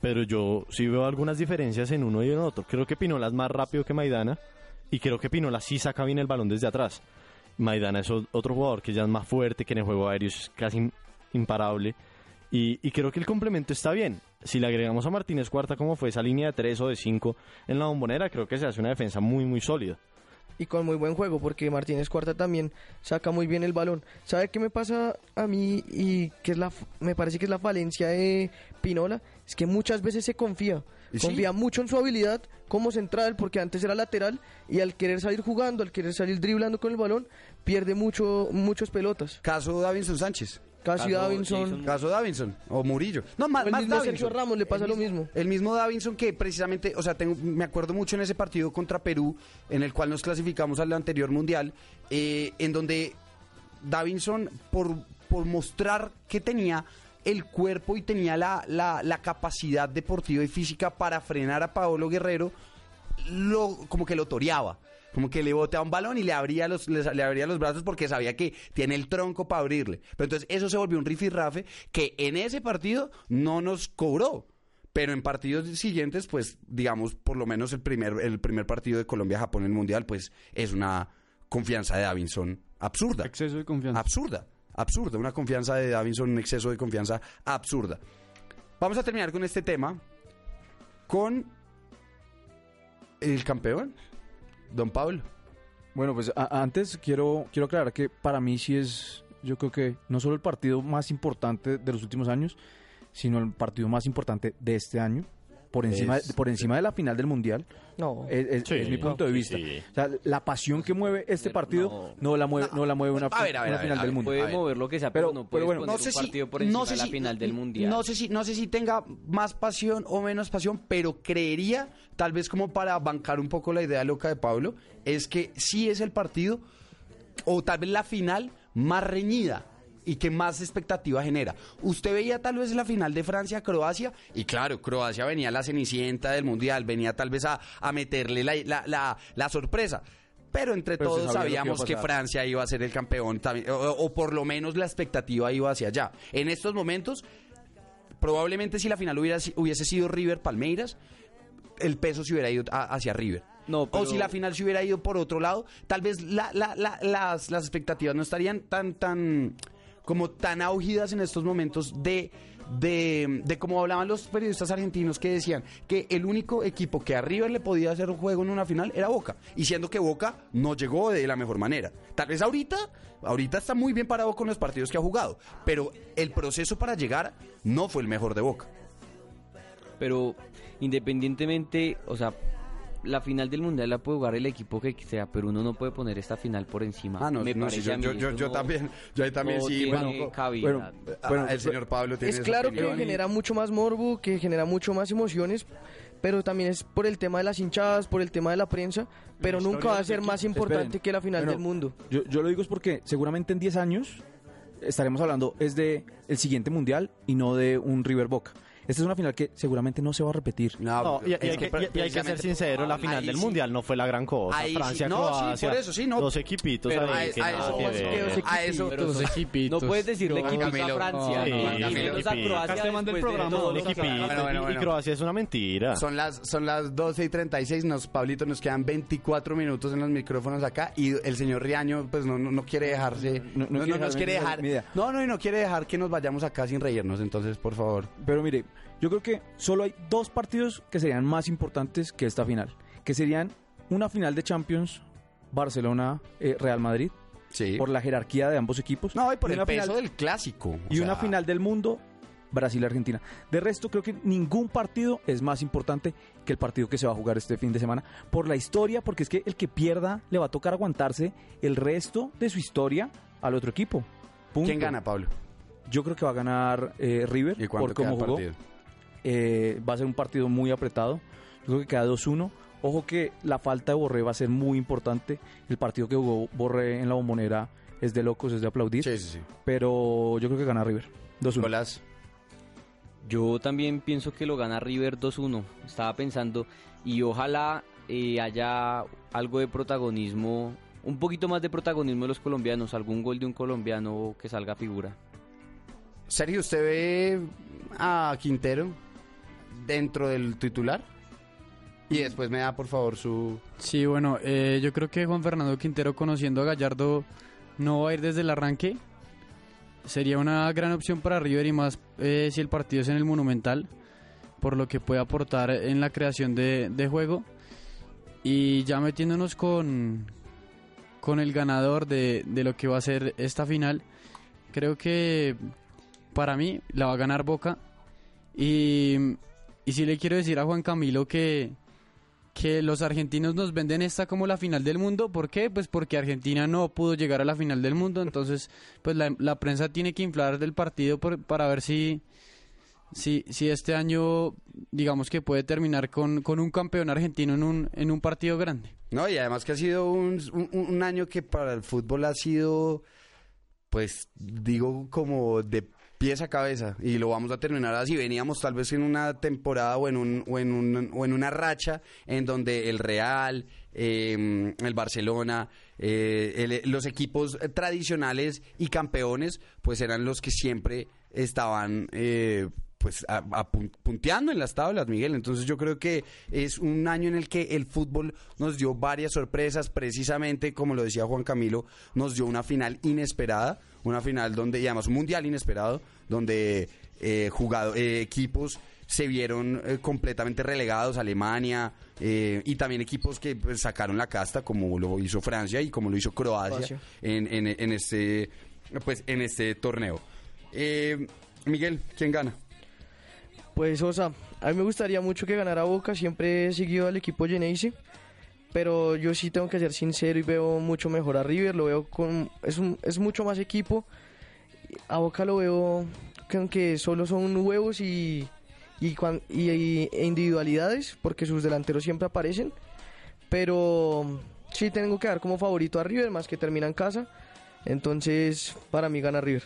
Pero yo sí veo algunas diferencias en uno y en otro. Creo que Pinola es más rápido que Maidana y creo que Pinola sí saca bien el balón desde atrás. Maidana es otro jugador que ya es más fuerte, que en el juego aéreo es casi im- imparable. Y, y creo que el complemento está bien. Si le agregamos a Martínez Cuarta como fue esa línea de 3 o de 5 en la bombonera, creo que se hace una defensa muy, muy sólida. y con muy buen juego porque Martínez Cuarta también saca muy bien el balón. ¿Sabe qué me pasa a mí y que es la me parece que es la falencia de Pinola? Es que muchas veces se confía. Confía mucho en su habilidad como central porque antes era lateral y al querer salir jugando, al querer salir driblando con el balón, pierde mucho muchos pelotas. Caso Davinson Sánchez. Casi Caso Davinson. Jason Caso Davinson o Murillo. No, más, O el más mismo Davinson. Sergio Ramos le pasa El lo mismo. El mismo Davinson que precisamente, o sea, tengo, me acuerdo mucho en ese partido contra Perú, en el cual nos clasificamos al anterior mundial, eh, en donde Davinson, por, por mostrar que tenía el cuerpo y tenía la, la, la capacidad deportiva y física para frenar a Paolo Guerrero, lo, como que lo toreaba. Como que le boteaba un balón y le abría los, le, le abría los brazos porque sabía que tiene el tronco para abrirle. Pero entonces eso se volvió un rifirrafe que en ese partido no nos cobró. Pero en partidos siguientes, pues, digamos, por lo menos el primer, el primer partido de Colombia-Japón en el Mundial, pues, es una confianza de Davinson absurda. Exceso de confianza. Absurda, absurda. Una confianza de Davinson, un exceso de confianza absurda. Vamos a terminar con este tema con el campeón, don Pablo. Bueno, pues antes quiero, quiero aclarar que para mí sí es, yo creo que no solo el partido más importante de los últimos años, sino el partido más importante de este año, por encima, Es- por encima de la final del Mundial. No. Es, es- Sí. es mi punto de vista. sí. O sea, la pasión que mueve este partido no, la mueve, no, la mueve una, A ver, a ver, una a ver, final del mundo. Puede mover lo que sea, pero, Pero- no puede pero bueno, poner no sé un si partido por encima no sé de la si- final del mundial. No sé si no sé si tenga más pasión o menos pasión, pero creería tal vez como para bancar un poco la idea loca de Pablo, es que sí es el partido o tal vez la final más reñida y que más expectativa genera. Usted veía tal vez la final de Francia-Croacia y claro, Croacia venía la cenicienta del Mundial, venía tal vez a, a meterle la, la, la- la sorpresa. Pero entre Pero todos que a sabíamos que. Francia iba a ser el campeón también, o, o por lo menos la expectativa iba hacia allá. En estos momentos, probablemente si la final hubiera, hubiese sido River Palmeiras, el peso se hubiera ido a- hacia River. No, pero- O si la final se hubiera ido por otro lado, tal vez la- la- la- las, las expectativas no estarían tan, tan, como tan augidas en estos momentos de, de, de como hablaban los periodistas argentinos que decían que el único equipo que a River le podía hacer un juego en una final era Boca. Y siendo que Boca no llegó de la mejor manera. Tal vez ahorita, ahorita está muy bien parado con los partidos que ha jugado, pero el proceso para llegar no fue el mejor de Boca. Pero independientemente, o sea, la final del mundial la puede jugar el equipo que sea, pero uno no puede poner esta final por encima. Ah, no, Me no, yo, yo, yo, yo no- también, yo ahí también no sí, tiene bueno, cabida. bueno, Ah, Bueno, el señor Pablo tiene Es claro que genera mucho más morbo, que genera mucho más emociones, pero también es por el tema de las hinchadas, por el tema de la prensa, pero historia nunca va a ser más importante Esperen. que la final Bueno, del mundo. Yo, yo lo digo es porque seguramente en 10 años estaremos hablando es de el siguiente mundial y no de un River Boca. Esta es una final que seguramente no se va a repetir. No, y, hay que, y- y hay que ser sincero, la final del sí. Mundial no fue la gran cosa. Ahí sí. Francia, No, sí, Croacia, por eso, sí, no. dos equipitos Pero ahí a- que a eso que A eso- Dos equipitos. No puedes decirle Dos. equipitos Camilo. a Francia, Sí, no, menos a Croacia Acá te manda el programa, y-. Croacia es una mentira. Son las, son las 12 y 36, nos, Pablito, nos quedan 24 minutos en los micrófonos acá y el señor Riaño pues no, no, no quiere dejarse, No- no, no no quiere nos quiere dejar, no, no, y no quiere dejar que nos vayamos acá sin reírnos, entonces por favor. Pero mire, yo creo que solo hay dos partidos que serían más importantes que esta final, que serían una final de Champions Barcelona-Real Madrid, Sí. por la jerarquía de ambos equipos. No, y por el una peso final- del clásico. y una final del mundo Brasil-Argentina. De resto, creo que ningún partido es más importante que el partido que se va a jugar este fin de semana por la historia, porque es que el que pierda le va a tocar aguantarse el resto de su historia al otro equipo. Punto. ¿Quién gana, Pablo? Yo creo que va a ganar eh, River ¿Y por cómo el jugó. partido? Eh, va a ser un partido muy apretado. Yo creo que queda 2-1. Ojo que la falta de Borré va a ser muy importante. El partido que jugó Borré en la bombonera es de locos, es de aplaudir. Sí, sí, sí. Pero yo creo que gana River. 2-1. Nicolás. Yo también pienso que lo gana River 2-1. Estaba pensando y ojalá eh, haya algo de protagonismo, un poquito más de protagonismo de los colombianos, algún gol de un colombiano que salga figura. Sergio, ¿usted ve a Quintero dentro del titular? Y después me da, por favor, su... Sí, bueno, eh, yo creo que Juan Fernando Quintero conociendo a Gallardo no va a ir desde el arranque. Sería una gran opción para River y más eh, si el partido es en el Monumental, por lo que puede aportar en la creación de, de juego. Y ya metiéndonos con, con el ganador de, de lo que va a ser esta final, creo que para mí la va a ganar Boca. Y, y sí le quiero decir a Juan Camilo que, que los argentinos nos venden esta como la final del mundo. ¿Por qué? Pues porque Argentina no pudo llegar a la final del mundo. Entonces, pues la, prensa tiene que inflar del partido por- para ver si, si, si este año, digamos que puede terminar con, con un campeón argentino en un, en un partido grande. No, y además que ha sido un, un- un año que para el fútbol ha sido, pues, digo, como de pies a cabeza. Y lo vamos a terminar así. Veníamos tal vez en una temporada o en, un, o en, un- o en una racha en donde el Real, eh, el Barcelona, eh, el- los equipos tradicionales y campeones, pues eran los que siempre estaban... eh, pues a- a pun- punteando en las tablas, Miguel. Entonces yo creo que es un año en el que el fútbol nos dio varias sorpresas, precisamente como lo decía Juan Camilo, nos dio una final inesperada, una final donde, y además un mundial inesperado, donde eh, jugado- eh, equipos se vieron eh, completamente relegados, Alemania, eh, y también equipos que pues, sacaron la casta, como lo hizo Francia y como lo hizo Croacia en, en este pues en este torneo. Eh, Miguel, ¿quién gana? Pues, o sea, a mí me gustaría mucho que ganara Boca, siempre he seguido al equipo Geneise, pero yo sí tengo que ser sincero y veo mucho mejor a River, lo veo con... es, un- es mucho más equipo, a Boca lo veo que solo son huevos y, y, y- y- e individualidades, porque sus delanteros siempre aparecen, pero sí tengo que dar como favorito a River, más que termina en casa, entonces para mí gana River.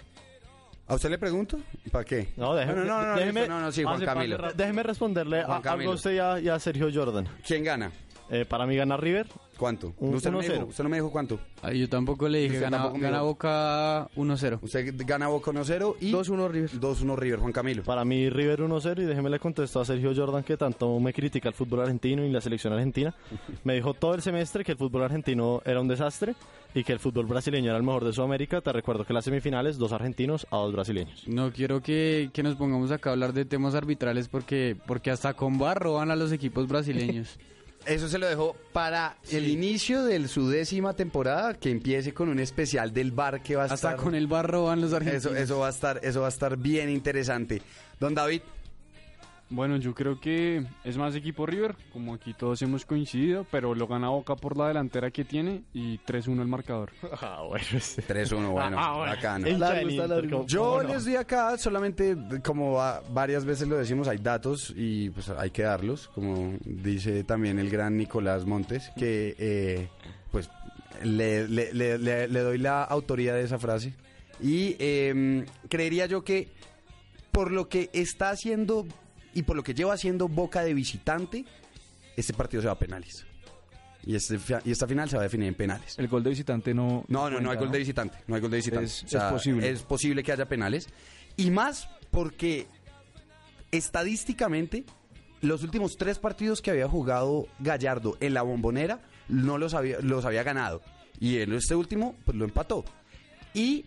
¿A usted le pregunto? ¿Para qué? No, déjeme, no, no, no, déjeme, no, no, sí, Juan Camilo. déjeme responderle Juan a, Camilo. algo a usted y a, y a Sergio Jordan. ¿Quién gana? Eh, para mí gana River. ¿Cuánto? Un- usted, no me 1-0. dijo, usted no me dijo cuánto. Ay, yo tampoco le dije, gana, tampoco gana. Boca 1-0. Usted gana Boca 1-0 y 2-1 River. 2-1 River, Juan Camilo. Para mí River 1-0 y déjeme le contesto a Sergio Jordan que tanto me critica el fútbol argentino y la selección argentina. Me dijo todo el semestre que el fútbol argentino era un desastre y que el fútbol brasileño era el mejor de Sudamérica. Te recuerdo que las semifinales, dos argentinos a dos brasileños. No quiero que, que nos pongamos acá a hablar de temas arbitrales porque, porque hasta con barro van a los equipos brasileños. Eso se lo dejo para el inicio de su décima temporada, que empiece con un especial del bar que va a hasta estar... con el barro van los argentinos. Eso, eso va a estar, eso va a estar bien interesante. Don David, Bueno, yo creo que es más equipo River, como aquí todos hemos coincidido, pero lo gana Boca por la delantera que tiene y 3-1 el marcador. Ah, bueno. 3-1, bueno, Ah, bueno. bacano. Largo, largo. ¿cómo- Yo les di acá solamente, como va- varias veces lo decimos, hay datos y pues hay que darlos, como dice también el gran Nicolás Montes, que eh, pues le, le- le- le- le doy la autoría de esa frase. Y eh, creería yo que por lo que está haciendo y por lo que lleva haciendo Boca de visitante, este partido se va a penales. Y, este, y esta final se va a definir en penales. El gol de visitante no. No, no, no hay gol de visitante. No hay gol de visitante. Es- es posible. Es posible que haya penales. Y más porque estadísticamente los últimos tres partidos que había jugado Gallardo en la bombonera no los había, los había ganado. Y en este último, pues lo empató. Y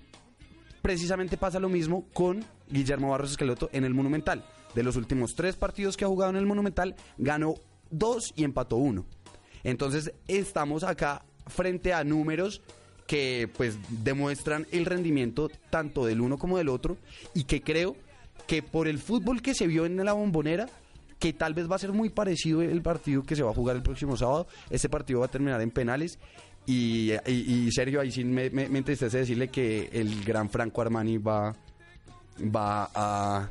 precisamente pasa lo mismo con Guillermo Barros Esqueloto en el Monumental. De los últimos tres partidos que ha jugado en el Monumental, ganó dos y empató uno. Entonces estamos acá frente a números que pues demuestran el rendimiento tanto del uno como del otro y que creo que por el fútbol que se vio en la bombonera que tal vez va a ser muy parecido el partido que se va a jugar el próximo sábado este partido va a terminar en penales y, Sergio ahí sí me, me, me entristece decirle que el gran Franco Armani va va a,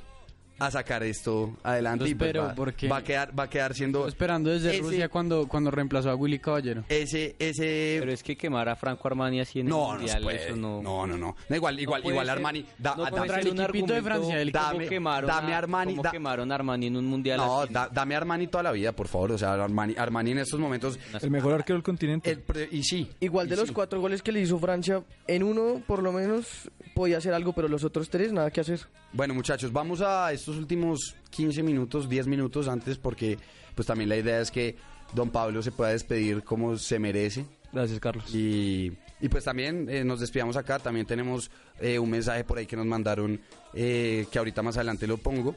a sacar esto adelante Lo y pues va, porque- va a quedar va a quedar siendo Estoy esperando desde ese- Rusia cuando, cuando reemplazó a Willy Caballero. ese ese Pero es que quemar a Franco Armani así en el no, no, se mundial, puede. eso no. no, no, no. No, igual, igual, igual ser- Armani. Da, no da- el equipito de Francia, el Dame- quemaron dame Armani, da- quemaron a Armani en un mundial no, da- dame Armani toda la vida, por favor. O sea, Armani, Armani en estos momentos. El mejor arquero del continente. el y sí. Igual de los sí. cuatro goles que le hizo Francia, en uno por lo menos podía hacer algo, pero los otros tres nada que hacer. Bueno, muchachos, vamos a estos últimos 15 minutos, 10 minutos antes, porque pues también la idea es que don Pablo se pueda despedir como se merece. Gracias, Carlos. Y, y pues también eh, nos despidamos acá. También tenemos eh, un mensaje por ahí que nos mandaron, eh, que ahorita más adelante lo pongo.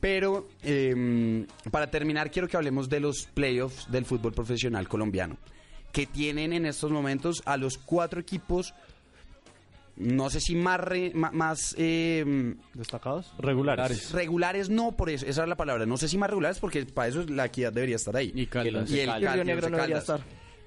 Pero eh, para terminar, quiero que hablemos de los playoffs del fútbol profesional colombiano, que tienen en estos momentos a los cuatro equipos, no sé si más, re- más eh, ¿Destacados? Regulares. regulares, no por eso, esa es la palabra, no sé si más regulares porque para eso la equidad debería estar ahí. Y Caldas. Y el Cal- Negro no debería estar.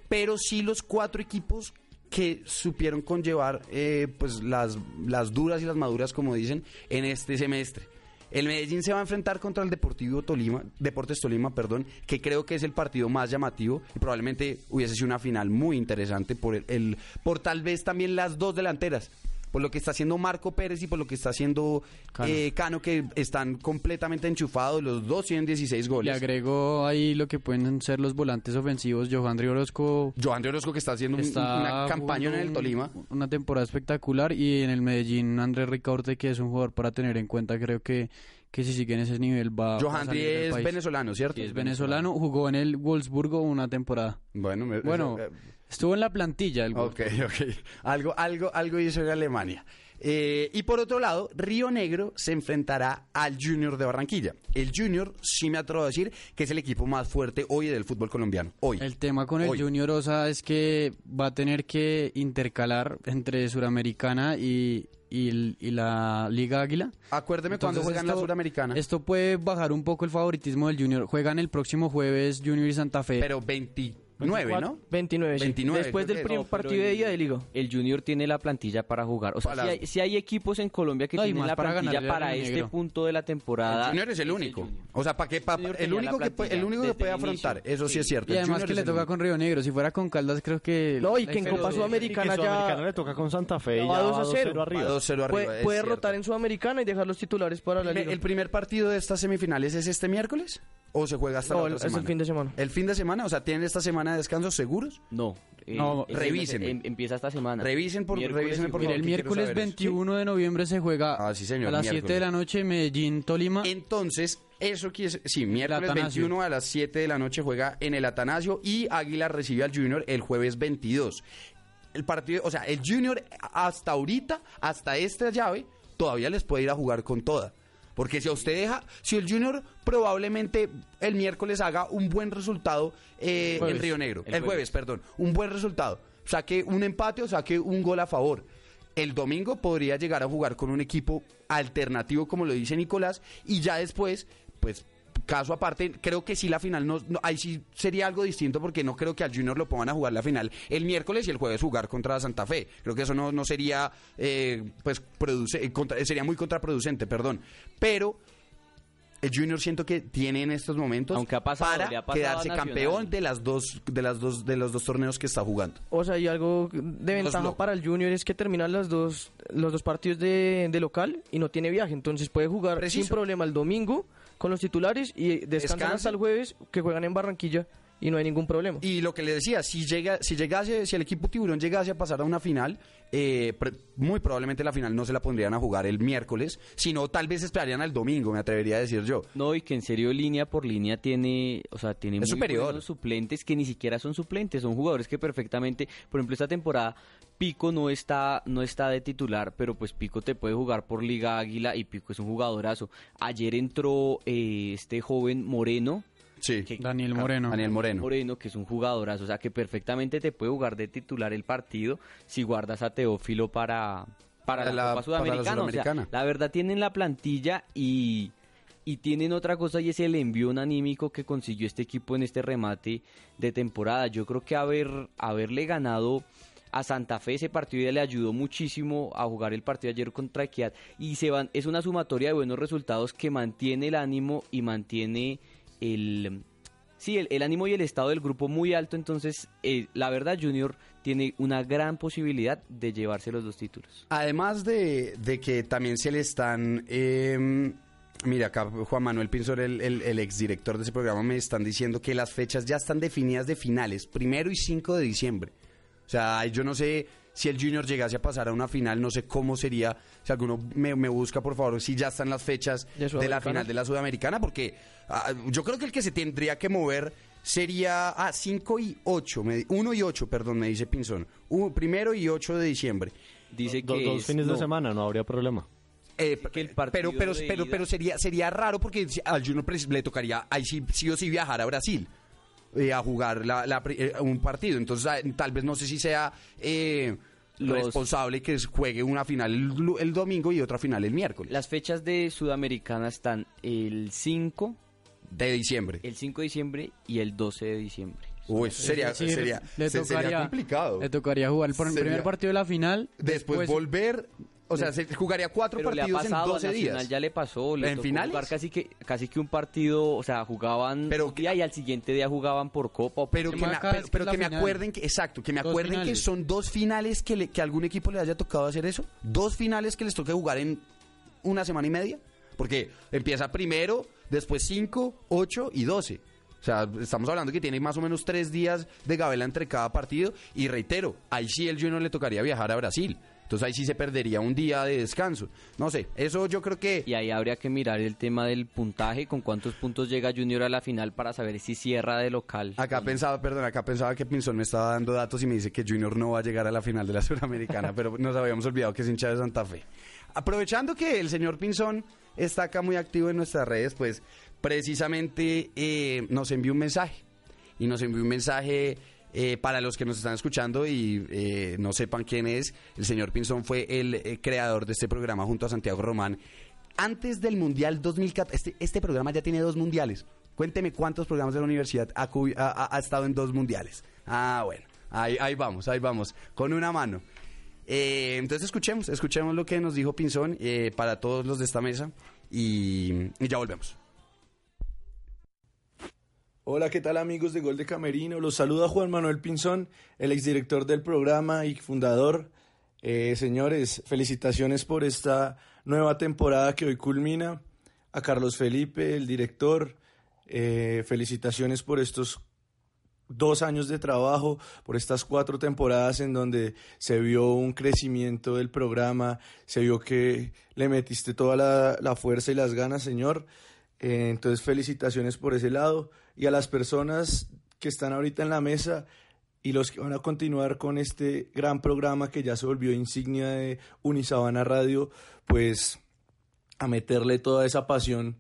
Pero sí los cuatro equipos que supieron conllevar eh, pues las, las duras y las maduras, como dicen, en este semestre. El Medellín se va a enfrentar contra el Deportivo Tolima, Deportes Tolima, perdón, que creo que es el partido más llamativo y probablemente hubiese sido una final muy interesante por el, el- por tal vez también las dos delanteras, por lo que está haciendo Marco Pérez y por lo que está haciendo Cano. eh, Cano, que están completamente enchufados, los dos tienen 16 Le goles. agrego ahí lo que pueden ser los volantes ofensivos. Johan Orozco Johan de Orozco que está haciendo un- una campaña en el Tolima. Una temporada espectacular y en el Medellín Andrés Ricaurte que es un jugador para tener en cuenta. Creo que, que si sigue en ese nivel va, va a Johan salir del es país. venezolano, ¿cierto? Sí, Es venezolano, jugó en el Wolfsburgo una temporada. Bueno, me- Bueno, eso, eh, estuvo en la plantilla ok, ok. Algo, algo, algo hizo en Alemania. Eh, y por otro lado, Río Negro se enfrentará al Junior de Barranquilla. El Junior, sí me atrevo a decir, que es el equipo más fuerte hoy del fútbol colombiano. Hoy. El tema con el Hoy. Junior Osa es que va a tener que intercalar entre Suramericana y, y, y la Liga Águila. Acuérdeme cuando juegan la Suramericana. Esto puede bajar un poco el favoritismo del Junior. Juegan el próximo jueves Junior y Santa Fe. Pero 29, ¿no? 29, sí. 29, Después del primer partido de el- día de liga. El Junior tiene la plantilla para jugar. O sea, Para- si hay, si hay equipos en Colombia que No, y tienen más la para plantilla ganarle al para este Negro. punto de la temporada. El Junior es el único. O sea, ¿para qué? Pa- Junior el tenía único la que puede, el plantilla único que desde puede el inicio. afrontar. Eso sí es cierto. y El además Junior que es le el toca único. con Río Negro. Si fuera con Caldas, creo que. No, y que en Copa Sudamericana ya le toca con Santa Fe y va ya 2 a va 2-0 0. arriba. Va 2-0 arriba, puede, es puede cierto. rotar en Sudamericana y dejar los titulares para la liga. ¿El primer partido de estas semifinales es este miércoles? ¿O se juega hasta No, la el- otra es el semana? fin de semana. ¿El fin de semana? O sea, ¿tienen esta semana de descanso seguros? No. eh, No, revísenme. em- Empieza esta semana. Revisen por, Miércoles favor. el miércoles saber eso. 21 de noviembre se juega Ah, sí, señor, a las miércoles. 7 de la noche Medellín Tolima. Entonces, eso quiere sí, miércoles Atanasio. 21 a las 7 de la noche juega en el Atanasio y Águila recibe al Junior el jueves 22. El partido, o sea, el Junior hasta ahorita, hasta esta llave, todavía les puede ir a jugar con toda. Porque si a usted deja, si el Junior probablemente el miércoles haga un buen resultado eh, en. Río Negro, El el, jueves, perdón, un buen resultado, saque un empate o saque un gol a favor. El domingo podría llegar a jugar con un equipo alternativo, como lo dice Nicolás, y ya después, pues caso aparte, creo que sí la final no, no- ahí sí sería algo distinto porque no creo que al Junior lo pongan a jugar la final el miércoles y el jueves jugar contra Santa Fe. Creo que eso no, no sería eh, pues produce, eh, contra- sería muy contraproducente, perdón. Pero el Junior siento que tiene en estos momentos Aunque ha pasado, para ha quedarse Nacional. campeón de las dos de las dos de los dos torneos que está jugando. O sea, y algo de ventaja para el Junior es que terminan las dos, los dos partidos de, de local y no tiene viaje. Entonces puede jugar Preciso. sin problema el domingo con los titulares y descansan Descansa. hasta el jueves que juegan en Barranquilla y no hay ningún problema. Y lo que le decía, si llega, si llegase, si el equipo tiburón llegase a pasar a una final, eh, pre- muy probablemente la final no se la pondrían a jugar el miércoles, sino tal vez esperarían al domingo, me atrevería a decir yo. No, y que en serio línea por línea tiene, o sea, tiene Es muy superior. buenos suplentes que ni siquiera son suplentes, son jugadores que perfectamente, por ejemplo, esta temporada Pico no está no está de titular, pero pues Pico te puede jugar por Liga Águila y Pico es un jugadorazo. Ayer entró eh, este joven Moreno, Sí. que- Daniel Moreno. Daniel Moreno. Moreno, que es un jugadorazo, o sea, que perfectamente te puede jugar de titular el partido si guardas a Teófilo para, para, Para la, la- Copa para la Sudamericana. O sea, Sudamericana. la verdad tienen la plantilla y, y tienen otra cosa y es el envío anímico que consiguió este equipo en este remate de temporada. Yo creo que haber, haberle ganado a Santa Fe. Ese partido ya le ayudó muchísimo a jugar el partido ayer contra Equidad. Y se van es una sumatoria de buenos resultados que mantiene el ánimo y mantiene el sí el, ánimo y el estado del grupo muy alto. Entonces eh, la verdad Junior tiene una gran posibilidad de llevarse los dos títulos. Además de, de que también se le están... eh, mira, acá Juan Manuel Pinzor, el, el, el exdirector de ese programa, me están diciendo que las fechas ya están definidas de finales, primero y 5 de diciembre. O sea, yo no sé si el Junior llegase a pasar a una final, no sé cómo sería. Si alguno me, me busca, por favor, si ya están las fechas ¿De de, la final de la Sudamericana, porque ah, yo creo que el que se tendría que mover sería ah, 5 y 8, 1 y 8, perdón, me dice Pinzón. Un- primero y 8 de diciembre. dice Do- que dos es- fines de semana, no habría problema. Eh, que el partido pero pero pero pero sería sería raro porque al Junior pues, le tocaría ahí sí, sí o sí viajar a Brasil eh, a jugar la- la pri- eh, un partido. Entonces ah, tal vez no sé si sea eh, Los- responsable que juegue una final el, domingo y otra final el miércoles. Las fechas de Sudamericana están el 5 de diciembre. el 5 de diciembre y el 12 de diciembre. Uy, eso sería, Es decir, sería, le se- sería tocaría- complicado. Le tocaría jugar por el Sería- primer partido de la final. después volver o sea se jugaría cuatro pero le ha partidos en pasado 12 a Nacional días ya le pasó le ¿En tocó finales? jugar casi que casi que un partido o sea jugaban Pero un día y al siguiente día jugaban por copa o Pero que, me, pero, que pero me acuerden que, exacto, que me Dos acuerden que son dos finales que, le- que a algún equipo le haya tocado hacer eso. Dos finales que les toque jugar en una semana y media. Porque empieza primero, después cinco, ocho y doce. O sea, estamos hablando que tiene más o menos tres días de gabela entre cada partido. Y reitero, ahí sí el Junior le tocaría viajar a Brasil. Entonces ahí sí se perdería un día de descanso. No sé, eso yo creo que... y ahí habría que mirar el tema del puntaje con cuántos puntos llega Junior a la final para saber si cierra de local Acá pensaba, perdón, acá pensaba que Pinzón me estaba dando datos y me dice que Junior no va a llegar a la final de la Suramericana, pero nos habíamos olvidado que es hincha de Santa Fe. Aprovechando que el señor Pinzón está acá muy activo en nuestras redes, pues precisamente eh, nos envió un mensaje. Y nos envió un mensaje eh, para los que nos están escuchando y eh, no sepan quién es. El señor Pinzón fue el eh, creador de este programa junto a Santiago Román. Antes del Mundial 2014, este, este programa ya tiene dos mundiales. Cuénteme cuántos programas de la universidad ha, estado en dos mundiales. Ah, bueno, ahí, ahí vamos, ahí vamos, con una mano. Eh, entonces escuchemos, escuchemos lo que nos dijo Pinzón eh, para todos los de esta mesa y ya volvemos. Hola, ¿qué tal amigos de Gol de Camerino? Los saluda Juan Manuel Pinzón, el exdirector del programa y fundador. Eh, señores, felicitaciones por esta nueva temporada que hoy culmina. A Carlos Felipe, el director, eh, felicitaciones por estos dos años de trabajo, por estas cuatro temporadas en donde se vio un crecimiento del programa, se vio que le metiste toda la, fuerza y las ganas, señor. Eh, entonces, felicitaciones por ese lado. Y a las personas que están ahorita en la mesa y los que van a continuar con este gran programa que ya se volvió insignia de Unisabana Radio, pues a meterle toda esa pasión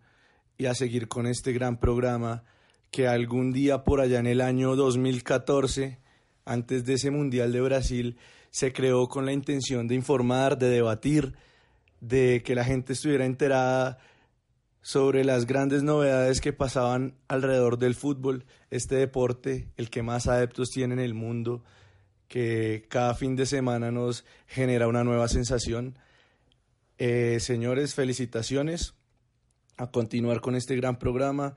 y a seguir con este gran programa que algún día por allá en el año 2014, antes de ese Mundial de Brasil, se creó con la intención de informar, de debatir, de que la gente estuviera enterada sobre las grandes novedades que pasaban alrededor del fútbol, este deporte, el que más adeptos tiene en el mundo, que cada fin de semana nos genera una nueva sensación. Eh, señores, felicitaciones a continuar con este gran programa.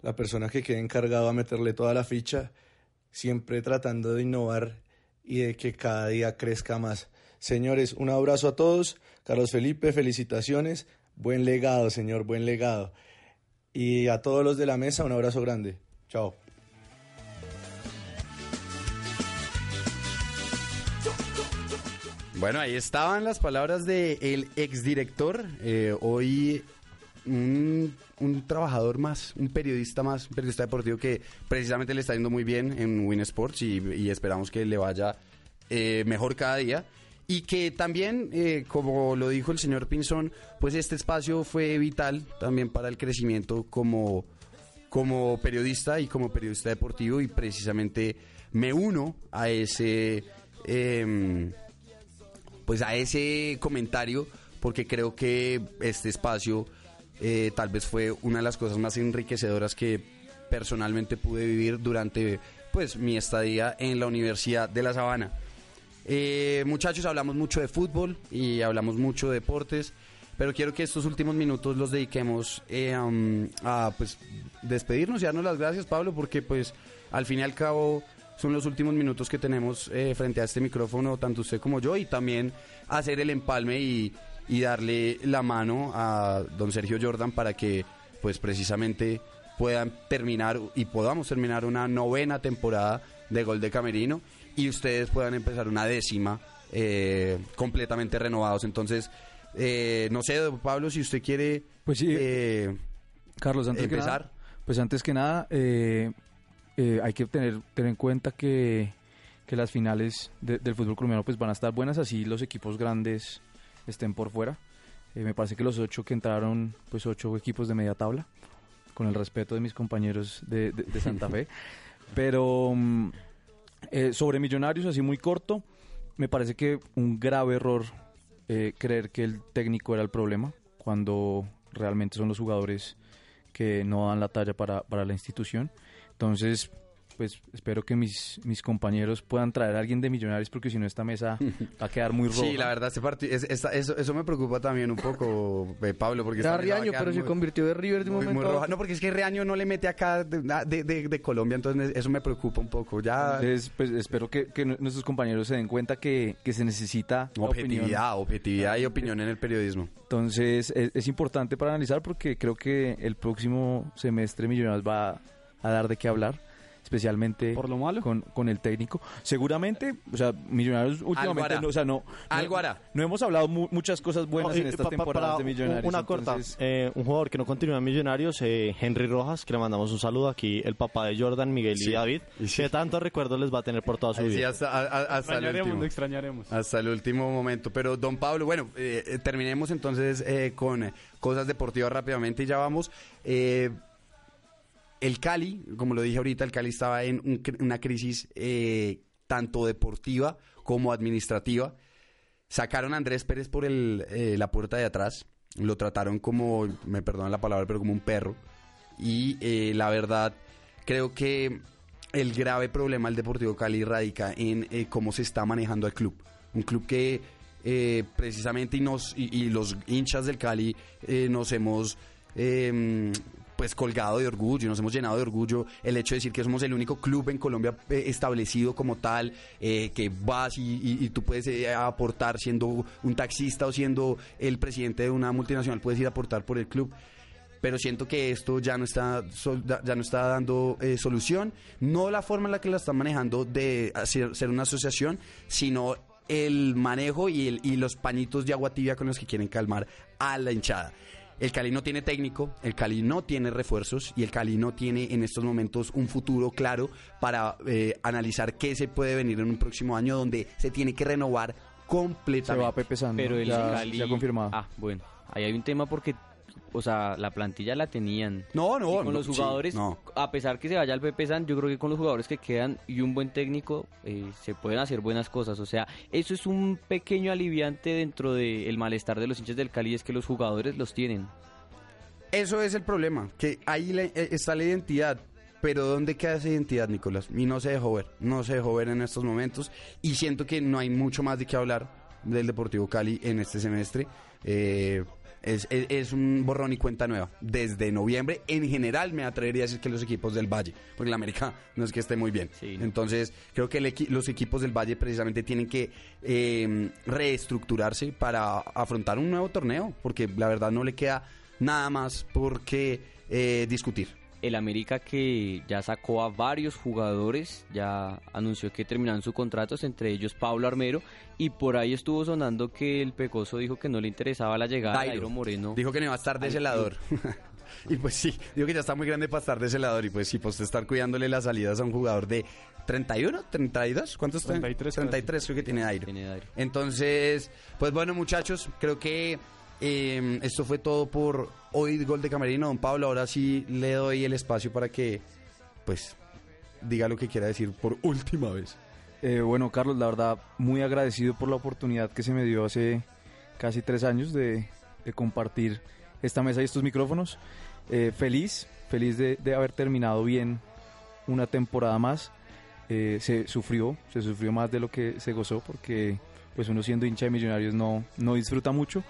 La persona que quede encargado a meterle toda la ficha, siempre tratando de innovar y de que cada día crezca más. Señores, un abrazo a todos. Carlos Felipe, felicitaciones. Buen legado, señor, buen legado. Y a todos los de la mesa, un abrazo grande. Chao. Bueno, ahí estaban las palabras del el exdirector, eh, hoy un, trabajador más, un periodista más, un periodista deportivo que precisamente le está yendo muy bien en Win Sports y, y esperamos que le vaya eh, mejor cada día. Y que también, eh, como lo dijo el señor Pinzón, pues este espacio fue vital también para el crecimiento como, como periodista y como periodista deportivo y precisamente me uno a ese... em, pues a ese comentario porque creo que este espacio eh, tal vez fue una de las cosas más enriquecedoras que personalmente pude vivir durante pues mi estadía en la Universidad de La Sabana. Eh, muchachos, hablamos mucho de fútbol y hablamos mucho de deportes, pero quiero que estos últimos minutos los dediquemos eh, a pues despedirnos y darnos las gracias, Pablo, porque pues al fin y al cabo son los últimos minutos que tenemos eh, frente a este micrófono, tanto usted como yo, y también hacer el empalme y, y darle la mano a don Sergio Jordan para que pues precisamente puedan terminar y podamos terminar una novena temporada de Gol de Camerino y ustedes puedan empezar una décima eh, completamente renovados. Entonces, eh, no sé, Pablo, si usted quiere Pues sí, eh, Carlos, antes empezar. que nada, pues antes que nada, eh, eh, hay que tener, tener en cuenta que, que las finales de- del fútbol colombiano pues van a estar buenas, así los equipos grandes estén por fuera. Eh, me parece que los ocho que entraron, pues ocho equipos de media tabla, con el respeto de mis compañeros de, de- de Santa Fe. Pero mm, eh, sobre Millonarios, así muy corto, me parece que un grave error eh, creer que el técnico era el problema, cuando realmente son los jugadores que no dan la talla para, para la institución. Entonces, pues espero que mis, mis compañeros puedan traer a alguien de Millonarios, porque si no esta mesa va a quedar muy roja. Sí, la verdad, este partido, es- esta- eso, eso me preocupa también un poco, eh, Pablo, porque Riaño, quedar pero se convirtió de River de un muy, momento roja. No, porque es que Reaño no le mete acá de, de- de- de Colombia, entonces eso me preocupa un poco. Ya Entonces, pues espero que, que nuestros compañeros se den cuenta que, que se necesita opinión. objetividad, objetividad y opinión en el periodismo. Entonces es, es importante para analizar porque creo que el próximo semestre Millonarios va a dar de qué hablar, especialmente Por lo malo. con, con el técnico. Seguramente, o sea, Millonarios últimamente, no, o sea, no, Algo no, hará. no hemos hablado mu- muchas cosas buenas No, en y estas temporadas de Millonarios. Una corta. entonces- Eh, un jugador que no continúa en Millonarios, eh, Henry Rojas, que le mandamos un saludo aquí, el papá de Jordan, Miguel y David, que tantos recuerdos les va a tener por toda su Ahí sí, vida. hasta, a- a- hasta el Extrañaremos, último. extrañaremos. Hasta el último momento. Pero, don Pablo, bueno, eh, eh, terminemos entonces eh, con cosas deportivas rápidamente y ya vamos. Eh, el Cali, como lo dije ahorita, el Cali estaba en una crisis eh, tanto deportiva como administrativa. Sacaron a Andrés Pérez por eh, la puerta de atrás. Lo trataron como, me perdonan la palabra, pero como un perro. Y eh, la verdad, creo que el grave problema del Deportivo Cali radica en cómo se está manejando el club. Un club que precisamente y, y, los hinchas del Cali nos hemos eh, pues colgado de orgullo, nos hemos llenado de orgullo el hecho de decir que somos el único club en Colombia eh, establecido como tal, eh, que vas y, y- tú puedes eh, aportar siendo un taxista o siendo el presidente de una multinacional, puedes ir a aportar por el club. Pero siento que esto ya no está ya no está dando eh, solución. No la forma en la que la están manejando de hacer, ser una asociación sino el manejo y, el- y los pañitos de agua tibia con los que quieren calmar a la hinchada el Cali no tiene técnico, el Cali no tiene refuerzos y el Cali no tiene en estos momentos un futuro claro para eh, analizar qué se puede venir en un próximo año donde se tiene que renovar completamente. Se va Pepe. Pero el ya, Cali... ya confirmado. Ah, bueno. Ahí hay un tema porque, o sea, la plantilla la tenían. No, no, Y con los sí, jugadores, no. a pesar que se vaya el Pepe San, yo creo que con los jugadores que quedan y un buen técnico eh, se pueden hacer buenas cosas. O sea, eso es un pequeño aliviante dentro del malestar de los hinchas del Cali, es que los jugadores los tienen. Eso es el problema, que ahí eh, está la identidad. Pero ¿dónde queda esa identidad, Nicolás? Y no se dejó ver, no se dejó ver en estos momentos. Y siento que no hay mucho más de qué hablar del Deportivo Cali en este semestre. Eh, es, es- es un borrón y cuenta nueva. Desde noviembre, en general, me atrevería a decir que los equipos del Valle, porque la América no es que esté muy bien. Entonces, creo que el equi- los equipos del Valle precisamente tienen que eh, reestructurarse para afrontar un nuevo torneo, porque la verdad no le queda nada más por qué eh, discutir. El América que ya sacó a varios jugadores, ya anunció que terminaron sus contratos, entre ellos Pablo Armero, y por ahí estuvo sonando que el Pecoso dijo que no le interesaba la llegada de Dairo. Dairo Moreno. Dijo que no iba a estar de celador. y pues sí, digo que ya está muy grande para estar de celador. Y pues sí, pues estar cuidándole las salidas a un jugador de 31, 32, ¿cuántos tiene? 33 33 creo que tiene Dairo. Entonces, pues bueno muchachos, creo que eh, esto fue todo por hoy Gol de Camerino. Don Pablo, ahora sí le doy el espacio para que, pues, diga lo que quiera decir por última vez. Eh, bueno, Carlos, la verdad, muy agradecido por la oportunidad que se me dio hace casi tres años de, de compartir esta mesa y estos micrófonos. Eh, feliz, feliz de, de haber terminado bien una temporada más. Eh, se sufrió, se sufrió más de lo que se gozó porque pues uno siendo hincha de millonarios no, no disfruta mucho,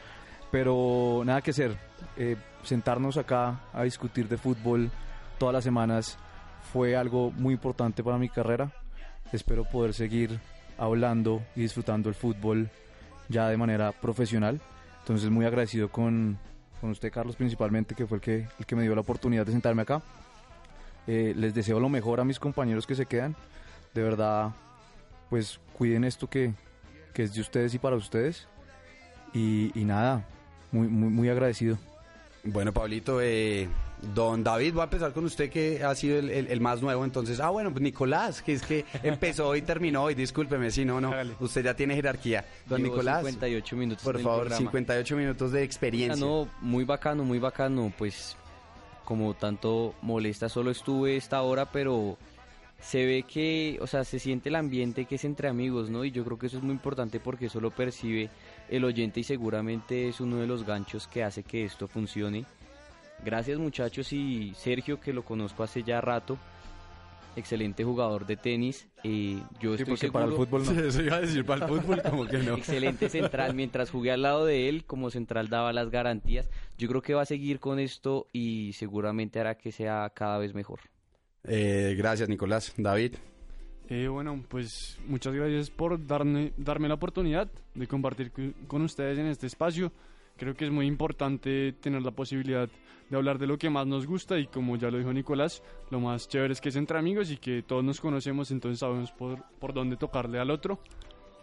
pero nada que hacer. Eh, sentarnos acá a discutir de fútbol todas las semanas fue algo muy importante para mi carrera. Espero poder seguir hablando y disfrutando el fútbol ya de manera profesional. Entonces muy agradecido con, con usted, Carlos, principalmente, que fue el que, el que me dio la oportunidad de sentarme acá. Eh, les deseo lo mejor a mis compañeros que se quedan. De verdad, pues cuiden esto que, que es de ustedes y para ustedes. Y, y nada, muy, muy, muy agradecido. Bueno, Pablito, eh, don David, voy a empezar con usted que ha sido el, el- el más nuevo, entonces, ah, bueno, pues Nicolás, que es que empezó y terminó hoy, discúlpeme, si no, no, usted ya tiene jerarquía. Don Llevo Nicolás, 58 minutos por favor, programa. 58 minutos de experiencia. Ah, no, muy bacano, muy bacano. Pues como tanto molesta, solo estuve esta hora, pero se ve que, o sea, se siente el ambiente que es entre amigos, ¿no? Y yo creo que eso es muy importante porque eso lo percibe el oyente y seguramente es uno de los ganchos que hace que esto funcione. Gracias muchachos y Sergio que lo conozco hace ya rato, excelente jugador de tenis. eh, yo Sí, estoy porque para el fútbol no. Eso iba a decir, para el fútbol como que no. Excelente central. Mientras jugué al lado de él, como central daba las garantías. Yo creo que va a seguir con esto y seguramente hará que sea cada vez mejor. Eh, gracias, Nicolás. David. Eh, bueno, pues muchas gracias por darme, darme la oportunidad de compartir con ustedes en este espacio. Creo que es muy importante tener la posibilidad de hablar de lo que más nos gusta y como ya lo dijo Nicolás, lo más chévere es que es entre amigos y que todos nos conocemos, entonces sabemos por, por dónde tocarle al otro.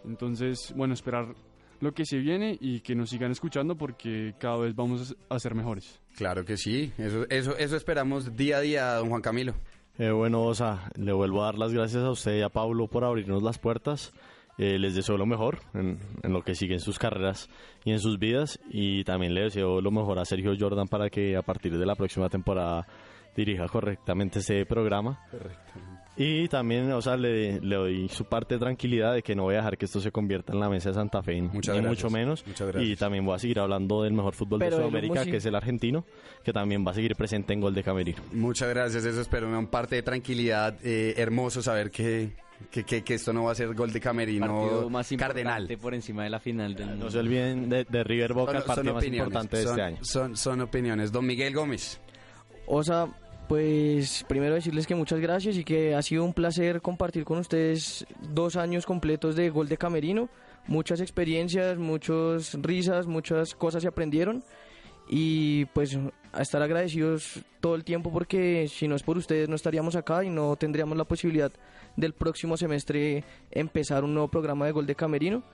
Entonces, bueno, esperar lo que se viene y que nos sigan escuchando porque cada vez vamos a ser mejores. Claro que sí, eso, eso, eso esperamos día a día, don Juan Camilo. Eh, bueno, Osa, le vuelvo a dar las gracias a usted y a Pablo por abrirnos las puertas. Eh, les deseo lo mejor en, lo que siguen sus carreras y en sus vidas. Y también le deseo lo mejor a Sergio Jordan para que a partir de la próxima temporada dirija correctamente este programa. Y también, o sea, le, le doy su parte de tranquilidad de que no voy a dejar que esto se convierta en la mesa de Santa Fe, ni Muchas gracias. mucho menos. Muchas gracias. Y también voy a seguir hablando del mejor fútbol Pero de el Sudamérica, que es el argentino, que también va a seguir presente en Gol de Camerino. Muchas gracias, eso espero, me da un parte de tranquilidad. eh, hermoso saber que, que, que- que esto no va a ser gol de camerino Partido más cardenal. por encima de la final del mundo. No se olviden de, de River Boca, el Son- son partido más opiniones, importante de son- este año. Son, son opiniones. Don Miguel Gómez. Osa, pues primero decirles que muchas gracias y que ha sido un placer compartir con ustedes dos años completos de Gol de Camerino. Muchas experiencias, muchas risas, muchas cosas se aprendieron. Y pues a estar agradecidos todo el tiempo porque si no es por ustedes no estaríamos acá y no tendríamos la posibilidad del próximo semestre empezar un nuevo programa de Gol de Camerino.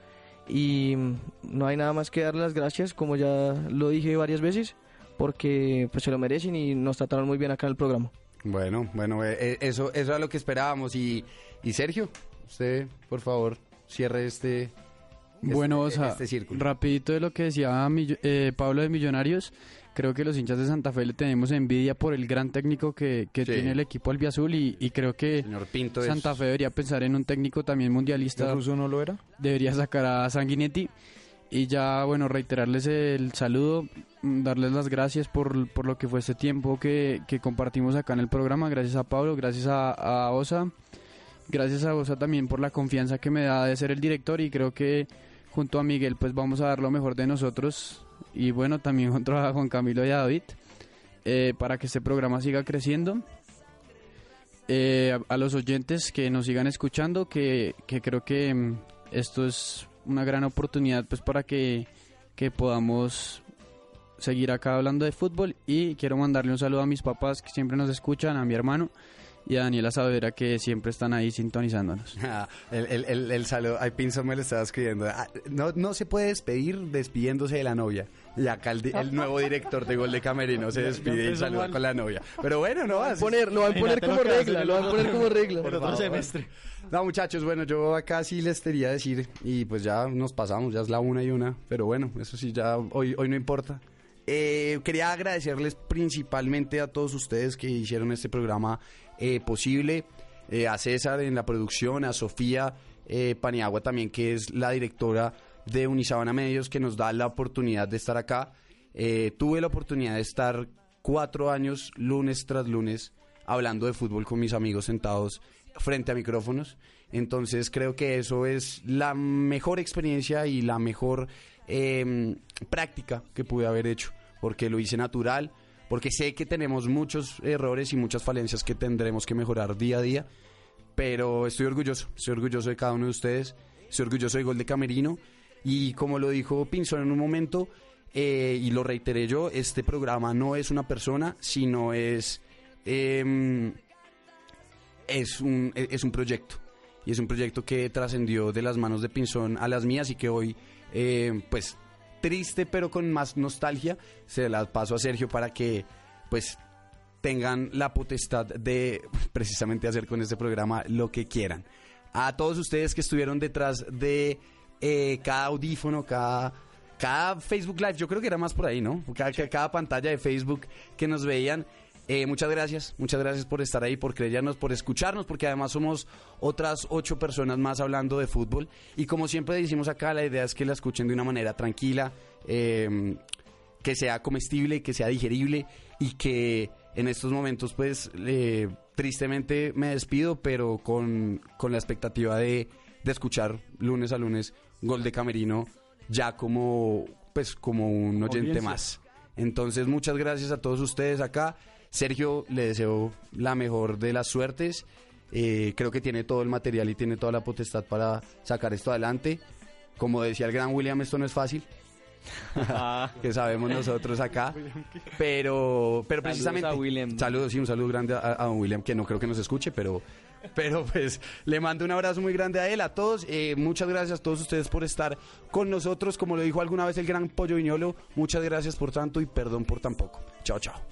Y no hay nada más que darles las gracias, como ya lo dije varias veces porque pues se lo merecen y nos trataron muy bien acá en el programa. Bueno, bueno, eh, eh, eso, eso era lo que esperábamos. Y, y Sergio, usted, por favor, cierre este, Bueno, o este, sea, este círculo. rapidito de lo que decía Millo- eh, Pablo de Millonarios, creo que los hinchas de Santa Fe le tenemos envidia por el gran técnico que, que Sí. tiene el equipo albiazul y, y creo que Señor Pinto es- Santa Fe debería pensar en un técnico también mundialista. ¿El ruso no lo era? Debería sacar a Sanguinetti y ya, bueno, reiterarles el saludo. mm, darles las gracias por, por lo que fue este tiempo que, que compartimos acá en el programa. Gracias a Pablo, gracias a, a Osa. Gracias a Osa también por la confianza que me da de ser el director y creo que junto a Miguel pues vamos a dar lo mejor de nosotros y bueno también junto a Juan Camilo y a David eh, para que este programa siga creciendo. Eh, a, a los oyentes que nos sigan escuchando, que, que creo que mm, esto es una gran oportunidad pues para que, que podamos seguir acá hablando de fútbol. Y quiero mandarle un saludo a mis papás que siempre nos escuchan, a mi hermano y a Daniela Saavedra que siempre están ahí sintonizándonos. Ah, el, el, el, el saludo, ay, Pinzo me lo estaba escribiendo. Ah, no, no se puede despedir despidiéndose de la novia. Y acá el, el nuevo director de Gol de Camerino se despide y saluda mal. con la novia. Pero bueno, no van poner, lo van a poner como regla, el lo van a poner como regla. Por favor. No, muchachos, bueno, yo acá sí les quería decir, y pues ya nos pasamos, ya es la una y una, pero bueno, eso sí, ya hoy, hoy no importa. Eh, quería agradecerles principalmente a todos ustedes que hicieron este programa eh, posible, eh, a César en la producción, a Sofía eh, Paniagua también, que es la directora de Unisabana Medios, que nos da la oportunidad de estar acá. Eh, tuve la oportunidad de estar cuatro años, lunes tras lunes, hablando de fútbol con mis amigos sentados frente a micrófonos. Entonces creo que eso es la mejor experiencia y la mejor eh, práctica que pude haber hecho, porque lo hice natural, porque sé que tenemos muchos errores y muchas falencias que tendremos que mejorar día a día, pero estoy orgulloso, estoy orgulloso de cada uno de ustedes, estoy orgulloso de Gol de Camerino y como lo dijo Pinzón en un momento, eh, y lo reiteré yo, este programa no es una persona, sino es... em, es un, e, es un proyecto. Y es un proyecto que trascendió de las manos de Pinzón a las mías y que hoy, eh, pues, triste pero con más nostalgia, se las paso a Sergio para que, pues, tengan la potestad de precisamente hacer con este programa lo que quieran. A todos ustedes que estuvieron detrás de eh, cada audífono, cada, cada Facebook Live, yo creo que era más por ahí, ¿no? Cada, cada- cada pantalla de Facebook que nos veían. Eh, muchas gracias, muchas gracias por estar ahí, por creernos, por escucharnos, porque además somos otras ocho personas más hablando de fútbol. Y como siempre decimos acá, la idea es que la escuchen de una manera tranquila, eh, que sea comestible, que sea digerible y que en estos momentos, pues, eh, tristemente me despido, pero con, con la expectativa de, de escuchar lunes a lunes Gol de Camerino ya como, pues, como un oyente Audiencia. más. Entonces, muchas gracias a todos ustedes acá. Sergio, le deseo la mejor de las suertes. Eh, creo que tiene todo el material y tiene toda la potestad para sacar esto adelante. Como decía el gran William, esto no es fácil. que sabemos nosotros acá. Pero, pero Saludos precisamente. a William. Saludos, sí, un saludo grande a, a don William, que no creo que nos escuche, pero, pero pues le mando un abrazo muy grande a él, a todos. Eh, muchas gracias a todos ustedes por estar con nosotros. Como lo dijo alguna vez el gran Pollo Viñolo, muchas gracias por tanto y perdón por tan poco. Chao, chao.